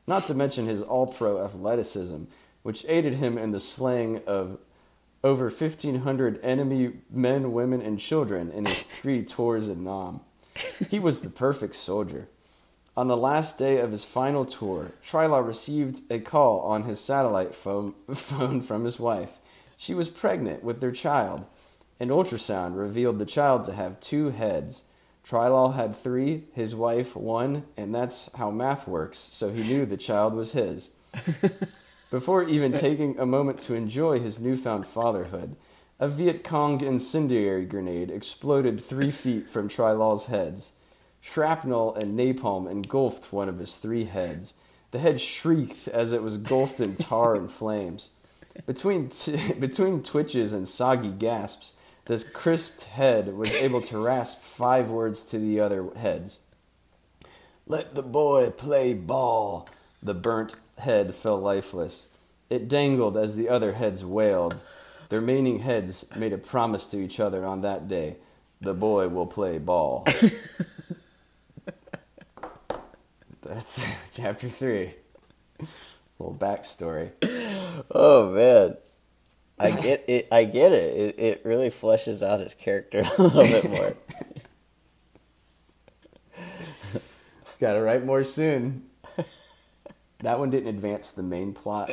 Not to mention his all-pro athleticism, which aided him in the slaying of over 1,500 enemy men, women, and children in his three tours in Nam. He was the perfect soldier. On the last day of his final tour, Trilaww received a call on his satellite phone, phone from his wife. She was pregnant with their child. An ultrasound revealed the child to have two heads. Trilaww had three, his wife one, and that's how math works, so he knew the child was his. Before even taking a moment to enjoy his newfound fatherhood, a Viet Cong incendiary grenade exploded three feet from Trilal's heads. Shrapnel and napalm engulfed one of his three heads. The head shrieked as it was engulfed in tar and flames. Between, t- between twitches and soggy gasps, this crisped head was able to rasp five words to the other heads. Let the boy play ball. The burnt head fell lifeless. It dangled as the other heads wailed. The remaining heads made a promise to each other on that day the boy will play ball. That's chapter three. little backstory. Oh man, I get it. I get it. It it really fleshes out his character a little bit more. Got to write more soon. That one didn't advance the main plot,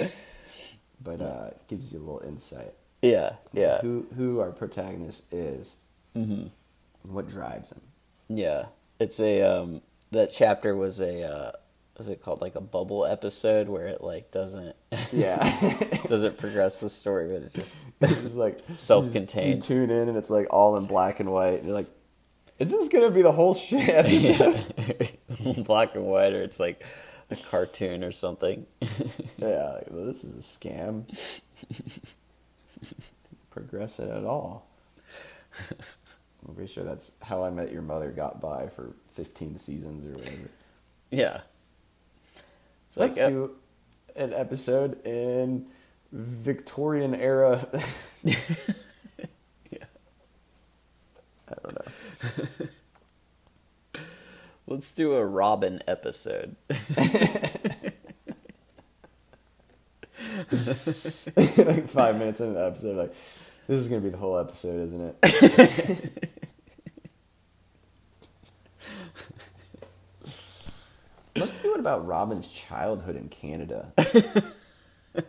but uh, it gives you a little insight. Yeah, yeah, Who who our protagonist is, hmm and what drives him. yeah. It's a um. That chapter was a uh, what's it called? Like a bubble episode where it like doesn't Yeah. doesn't progress the story, but it's just It's like Self-contained. You, just- tune in and it's like all in black and white. And you're like, is this gonna be the whole shit episode? yeah, black and white, or it's like a cartoon or something. yeah. like, well, this is a scam. progress it at all. I'm pretty sure that's how I Met Your Mother got by for 15 seasons or whatever. Yeah. It's Let's like, do an episode in Victorian era. yeah. I don't know. Let's do a Robin episode. like five minutes into the episode, like this is gonna be the whole episode, isn't it? Let's do it about Robin's childhood in Canada.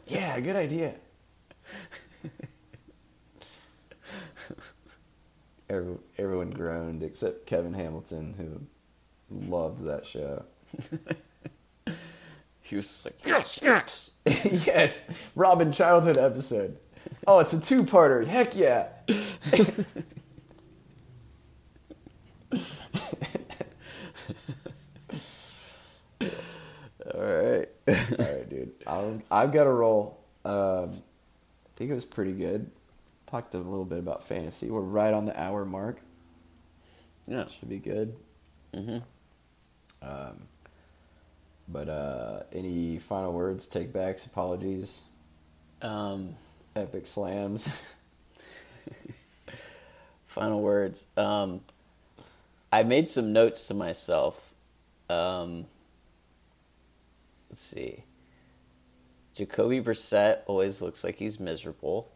yeah, good idea. Everyone groaned except Kevin Hamilton, who loved that show. He was just like, yes, yes. yes, Robin childhood episode. Oh, it's a two-parter. Heck yeah. All right. All right, dude. I'll, I've got a roll. Um, I think it was pretty good. Talked a little bit about fantasy. We're right on the hour mark. Yeah. Should be good. hmm Um, but uh, any final words, take backs, apologies, Um, epic slams? final words. Um, I made some notes to myself. Um, let's see. Jacoby Brissett always looks like he's miserable.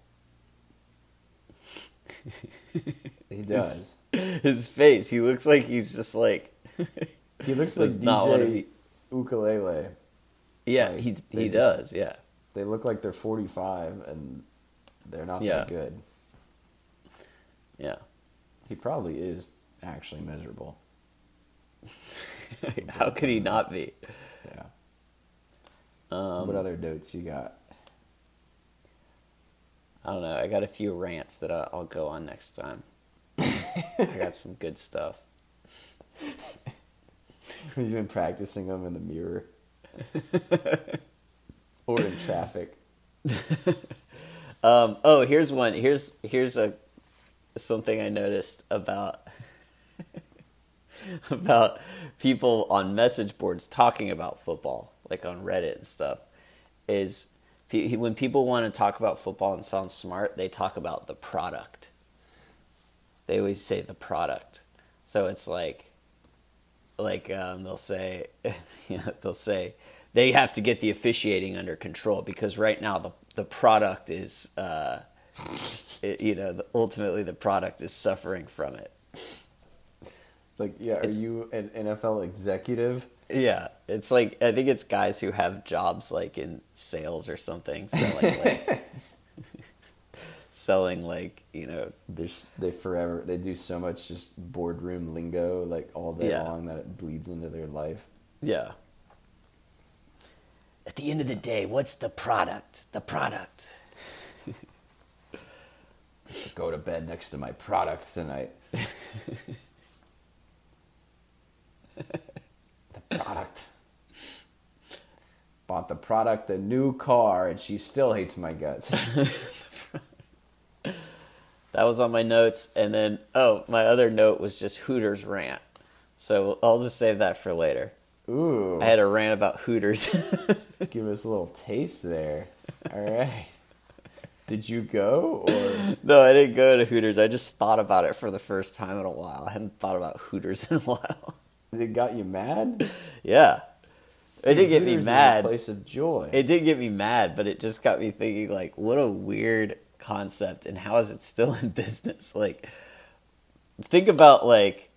he does. His face, he looks like he's just like. He looks like DJ Ukulele. yeah, Like, he he just- does. Yeah, They look like they're 45 and they're not Yeah. that good. yeah. He probably is actually miserable. How could he not be? Yeah. Um, what other notes you got? I don't know. I got a few rants that I- I'll go on next time. I got some good stuff. You've been practicing them in the mirror or in traffic. Um, oh, here's one. Here's here's a something I noticed about about people on message boards talking about football, like on Reddit and stuff. Is pe- when people want to talk about football and sound smart, they talk about the product. They always say the product. So it's like like um, they'll say, you know, they'll say they have to get the officiating under control because right now the the product is, uh, it, you know, the, ultimately the product is suffering from it. Like, yeah, are It's- you an NFL executive? Yeah, it's like I think it's guys who have jobs like in sales or something, selling like selling like you know They're, they forever, they do so much just boardroom lingo, like all day Yeah. long, that it bleeds into their life. yeah. At the end of the day, what's the product? The product. Go to bed next to my product tonight. product. Bought the product the new car, and she still hates my guts. That was on my notes, and then oh, my other note was just Hooters rant. So I'll just save that for later. Ooh. I had a rant about Hooters. Give us a little taste there. All right. Did you go or no, I didn't go to Hooters. I just thought about it for the first time in a while. I hadn't thought about Hooters in a while. It got you mad? yeah, it did get me Hooters is a mad. place of joy. It did get me mad, but it just got me thinking like, what a weird concept, and how is it still in business? Like, think about like,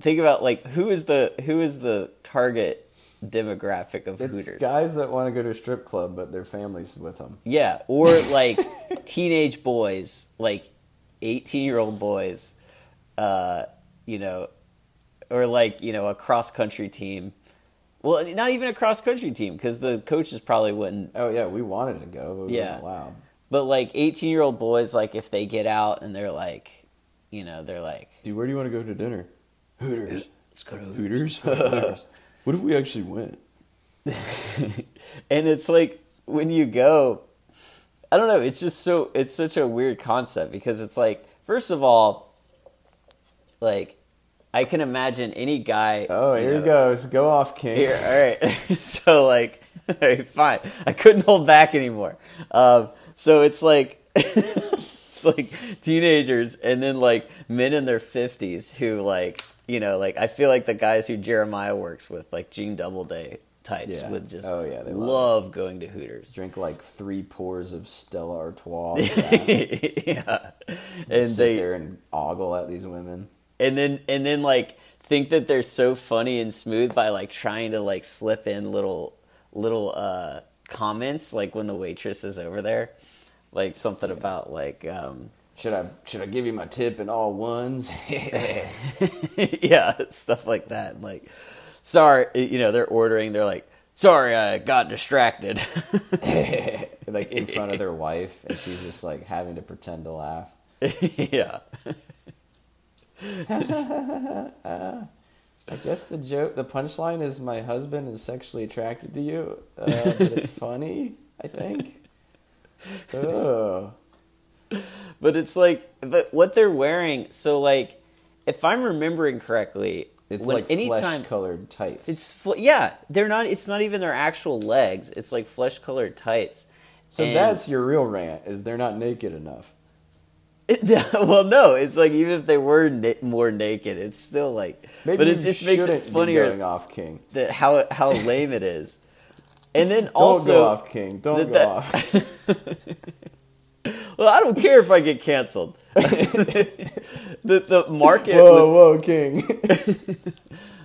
think about like who is the who is the target demographic of it's Hooters? guys that want to go to a strip club, but their families with them. Yeah, or like teenage boys, like eighteen-year-old boys, uh, you know, or like you know a cross-country team. Well, not even a cross-country team because the coaches probably wouldn't Oh yeah, we wanted to go, but Yeah. weren't. But like 18 year old boys, like if they get out and they're like, you know, they're like, Dude, where do you want to go to dinner? Hooters. let's go to Hooters? what if we actually went? and it's like when you go, I don't know. It's just so it's such a weird concept because it's like first of all, like I can imagine any guy. Oh, here know, he goes. Go off, King. Here, all right. so like, all right, fine. I couldn't hold back anymore. Um, so it's like. it's like teenagers and then like men in their 50s who like you know like i feel like the guys who jeremiah works with like gene doubleday types Yeah. would just Oh, yeah, they love, love going to hooters Drink like three pours of Stella Artois. yeah and sit they there and ogle at these women. And then and then like think that they're so funny and smooth by like trying to like slip in little little uh comments like when the waitress is over there like something about like um Should I should I give you my tip in all ones? yeah stuff like that like sorry you know they're ordering they're like sorry i got distracted like in front of their wife, and she's just like having to pretend to laugh. yeah I guess the joke, the punchline is my husband is sexually attracted to you, uh, but it's funny. I think. Oh, but it's like but what they're wearing so like if i'm remembering correctly it's like anytime flesh-colored tights. It's fl- yeah, they're not. It's not even their actual legs. It's like flesh colored tights. so And- that's your real rant: is they're not naked enough. well, no. It's like even if they were na- more naked, it's still like. Maybe but it just makes it funnier going off, King. that how how lame it is. And then Don't also, go off, King. Don't that- go off. well, I don't care if I get canceled. the the market Whoa, whoa, King!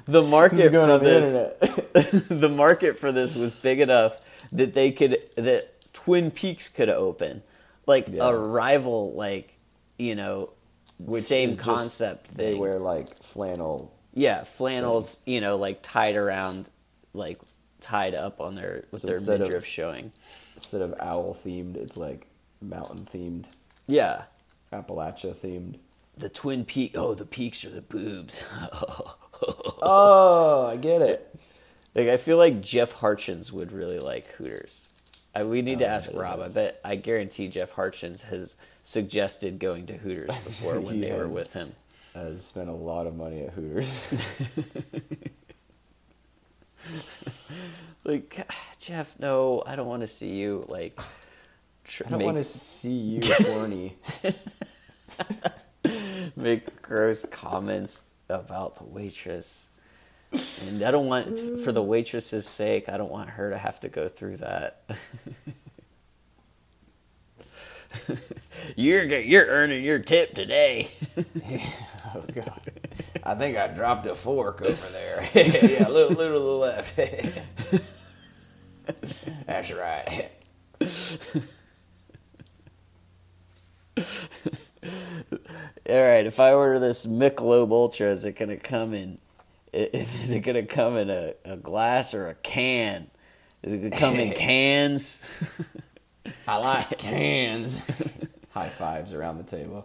the market this going for on the this internet. the market for this was big enough that they could that Twin Peaks could open like Yeah. a rival like you know Which same just- concept They thing. wear like flannel. yeah flannels you know like tied around like tied up on their with So their instead of- midriff showing Instead of owl themed, it's like mountain themed, yeah Appalachia themed. the Twin Peak oh the peaks are the boobs Oh, I get it. like I feel like Jeff Harchins would really like Hooters. I, we need to Oh, I ask Rob. I bet I guarantee Jeff Harchins has suggested going to Hooters before when He they were with him. I spent a lot of money at Hooters. Like Jeff, no, I don't want to see you. Like, I don't make, want to see you horny. make gross comments about the waitress, and I don't want, for the waitress's sake, I don't want her to have to go through that. You're you're earning your tip today. Oh God! I think I dropped a fork over there. yeah, a little, little to the left. That's right. All right, if I order this Michelob Ultra, is it gonna come in? Is it gonna come in a, a glass or a can? Is it gonna come in cans? I like cans. High fives around the table.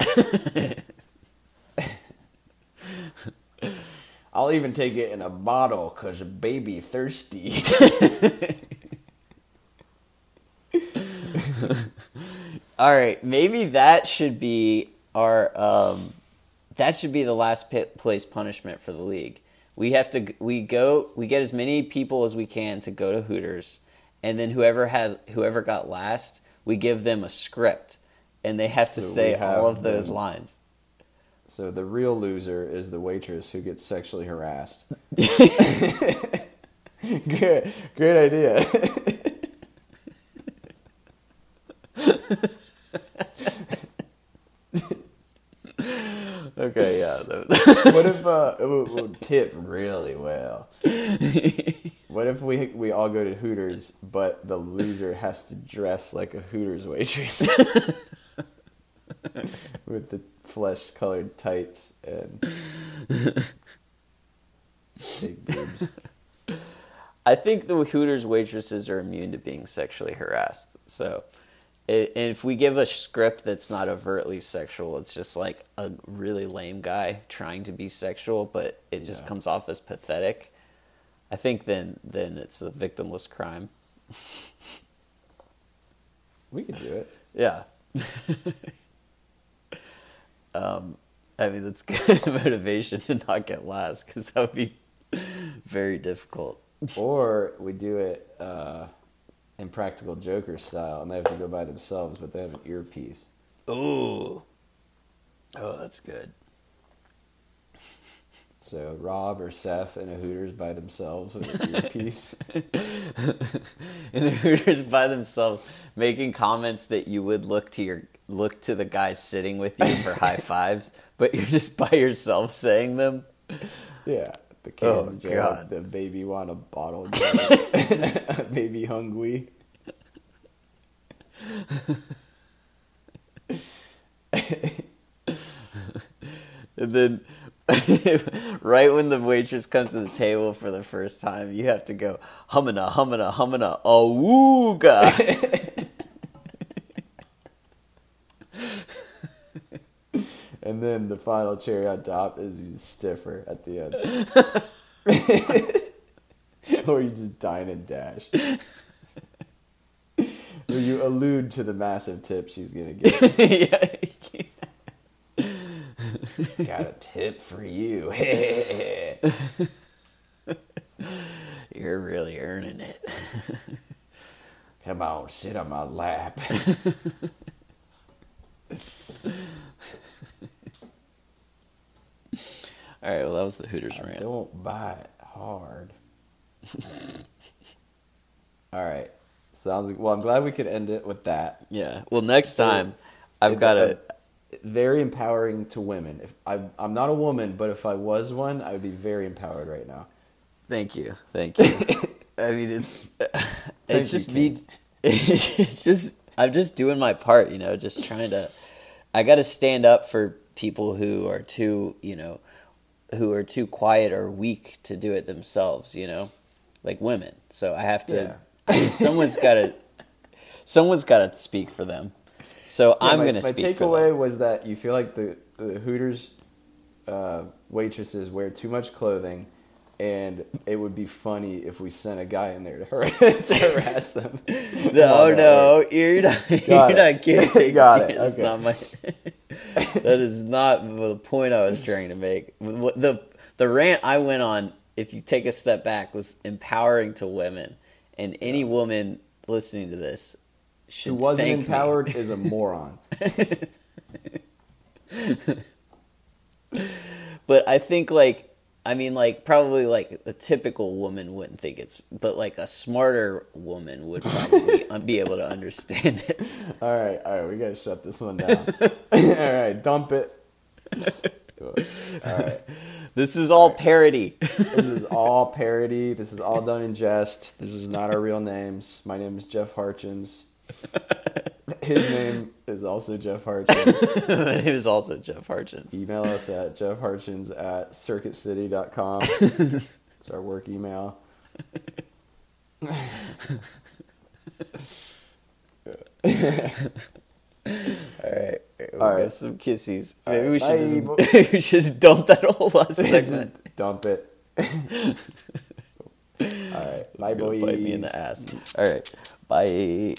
I'll even take it in a bottle because baby thirsty. All right, maybe that should be our um, that should be the last pit place punishment for the league. We have to we go we get as many people as we can to go to Hooters, and then whoever has whoever got last, we give them a script, and they have to So say have all of those them- lines. so the real loser is the waitress who gets sexually harassed. good, great idea. Okay, yeah. what if uh, it would, would tip really well? We we all go to Hooters, but the loser has to dress like a Hooters waitress with the flesh-colored tights and big boobs? I think the Hooters waitresses are immune to being sexually harassed. So, if we give a script that's not overtly sexual, it's just like a really lame guy trying to be sexual, but it just Yeah. comes off as pathetic. I think then then it's a victimless crime. We could do it. Yeah. um, I mean, that's good motivation to not get last because that would be very difficult. Or we do it uh, in Practical Joker style, and they have to go by themselves, but they have an earpiece. Ooh. Oh, that's good. So Rob or Seth in a Hooters by themselves with an earpiece. and the Hooters by themselves making comments that you would look to your look to the guy sitting with you for high fives, but you're just by yourself saying them. yeah. The Oh, cans joke, God. the baby want a bottle joke, baby hungry. And then right when the waitress comes to the table for the first time, you have to go humana, humana, humana, awooga. And then the final cherry on top is you stiffer at the end. or you just dine and dash. or you allude to the massive tip she's going to get. yeah. Got a tip for you. You're really earning it. Come on, sit on my lap. All right, well that was the Hooters rant. Don't bite hard. All right. Sounds like, well, I'm glad we could end it with that. Yeah. Well, next time I've got a very empowering to women. If I, I'm not a woman, but if I was one, I would be very empowered right now. Thank you, thank you. I mean, it's it's you, just me. It's just I'm just doing my part, you know, just trying to. I got to stand up for people who are too, you know, who are too quiet or weak to do it themselves, you know, like women. So I have to. someone's got to. Someone's got to speak for them. So I'm going to My speak for takeaway was that you feel like the the Hooters uh, waitresses wear too much clothing, and it would be funny if we sent a guy in there to, har- to harass them. No, Oh, no, you're not. Got you're it. not kidding. Got it, That's okay. not my. that is not the point I was trying to make. The the rant I went on, if you take a step back, was empowering to women, and any woman listening to this Who wasn't thank me. empowered is a moron. But I think like. I mean, like probably like a typical woman wouldn't think it's, but like a smarter woman would probably be able to understand it. All right, all right, we gotta shut this one down. all right, dump it. All right, This is all parody. this is all parody. This is all done in jest. This is not our real names. My name is Jeff Harchins. His name is also Jeff Harchins. he is also Jeff Harchins. Email us at jeffharchins at circuitcity.com. it's our work email. All right, we'll All right. some kissies. All Maybe right, we should just we should just dump that whole last segment. Just dump it. all right, bye, boys. bite me in the ass. All right, bye.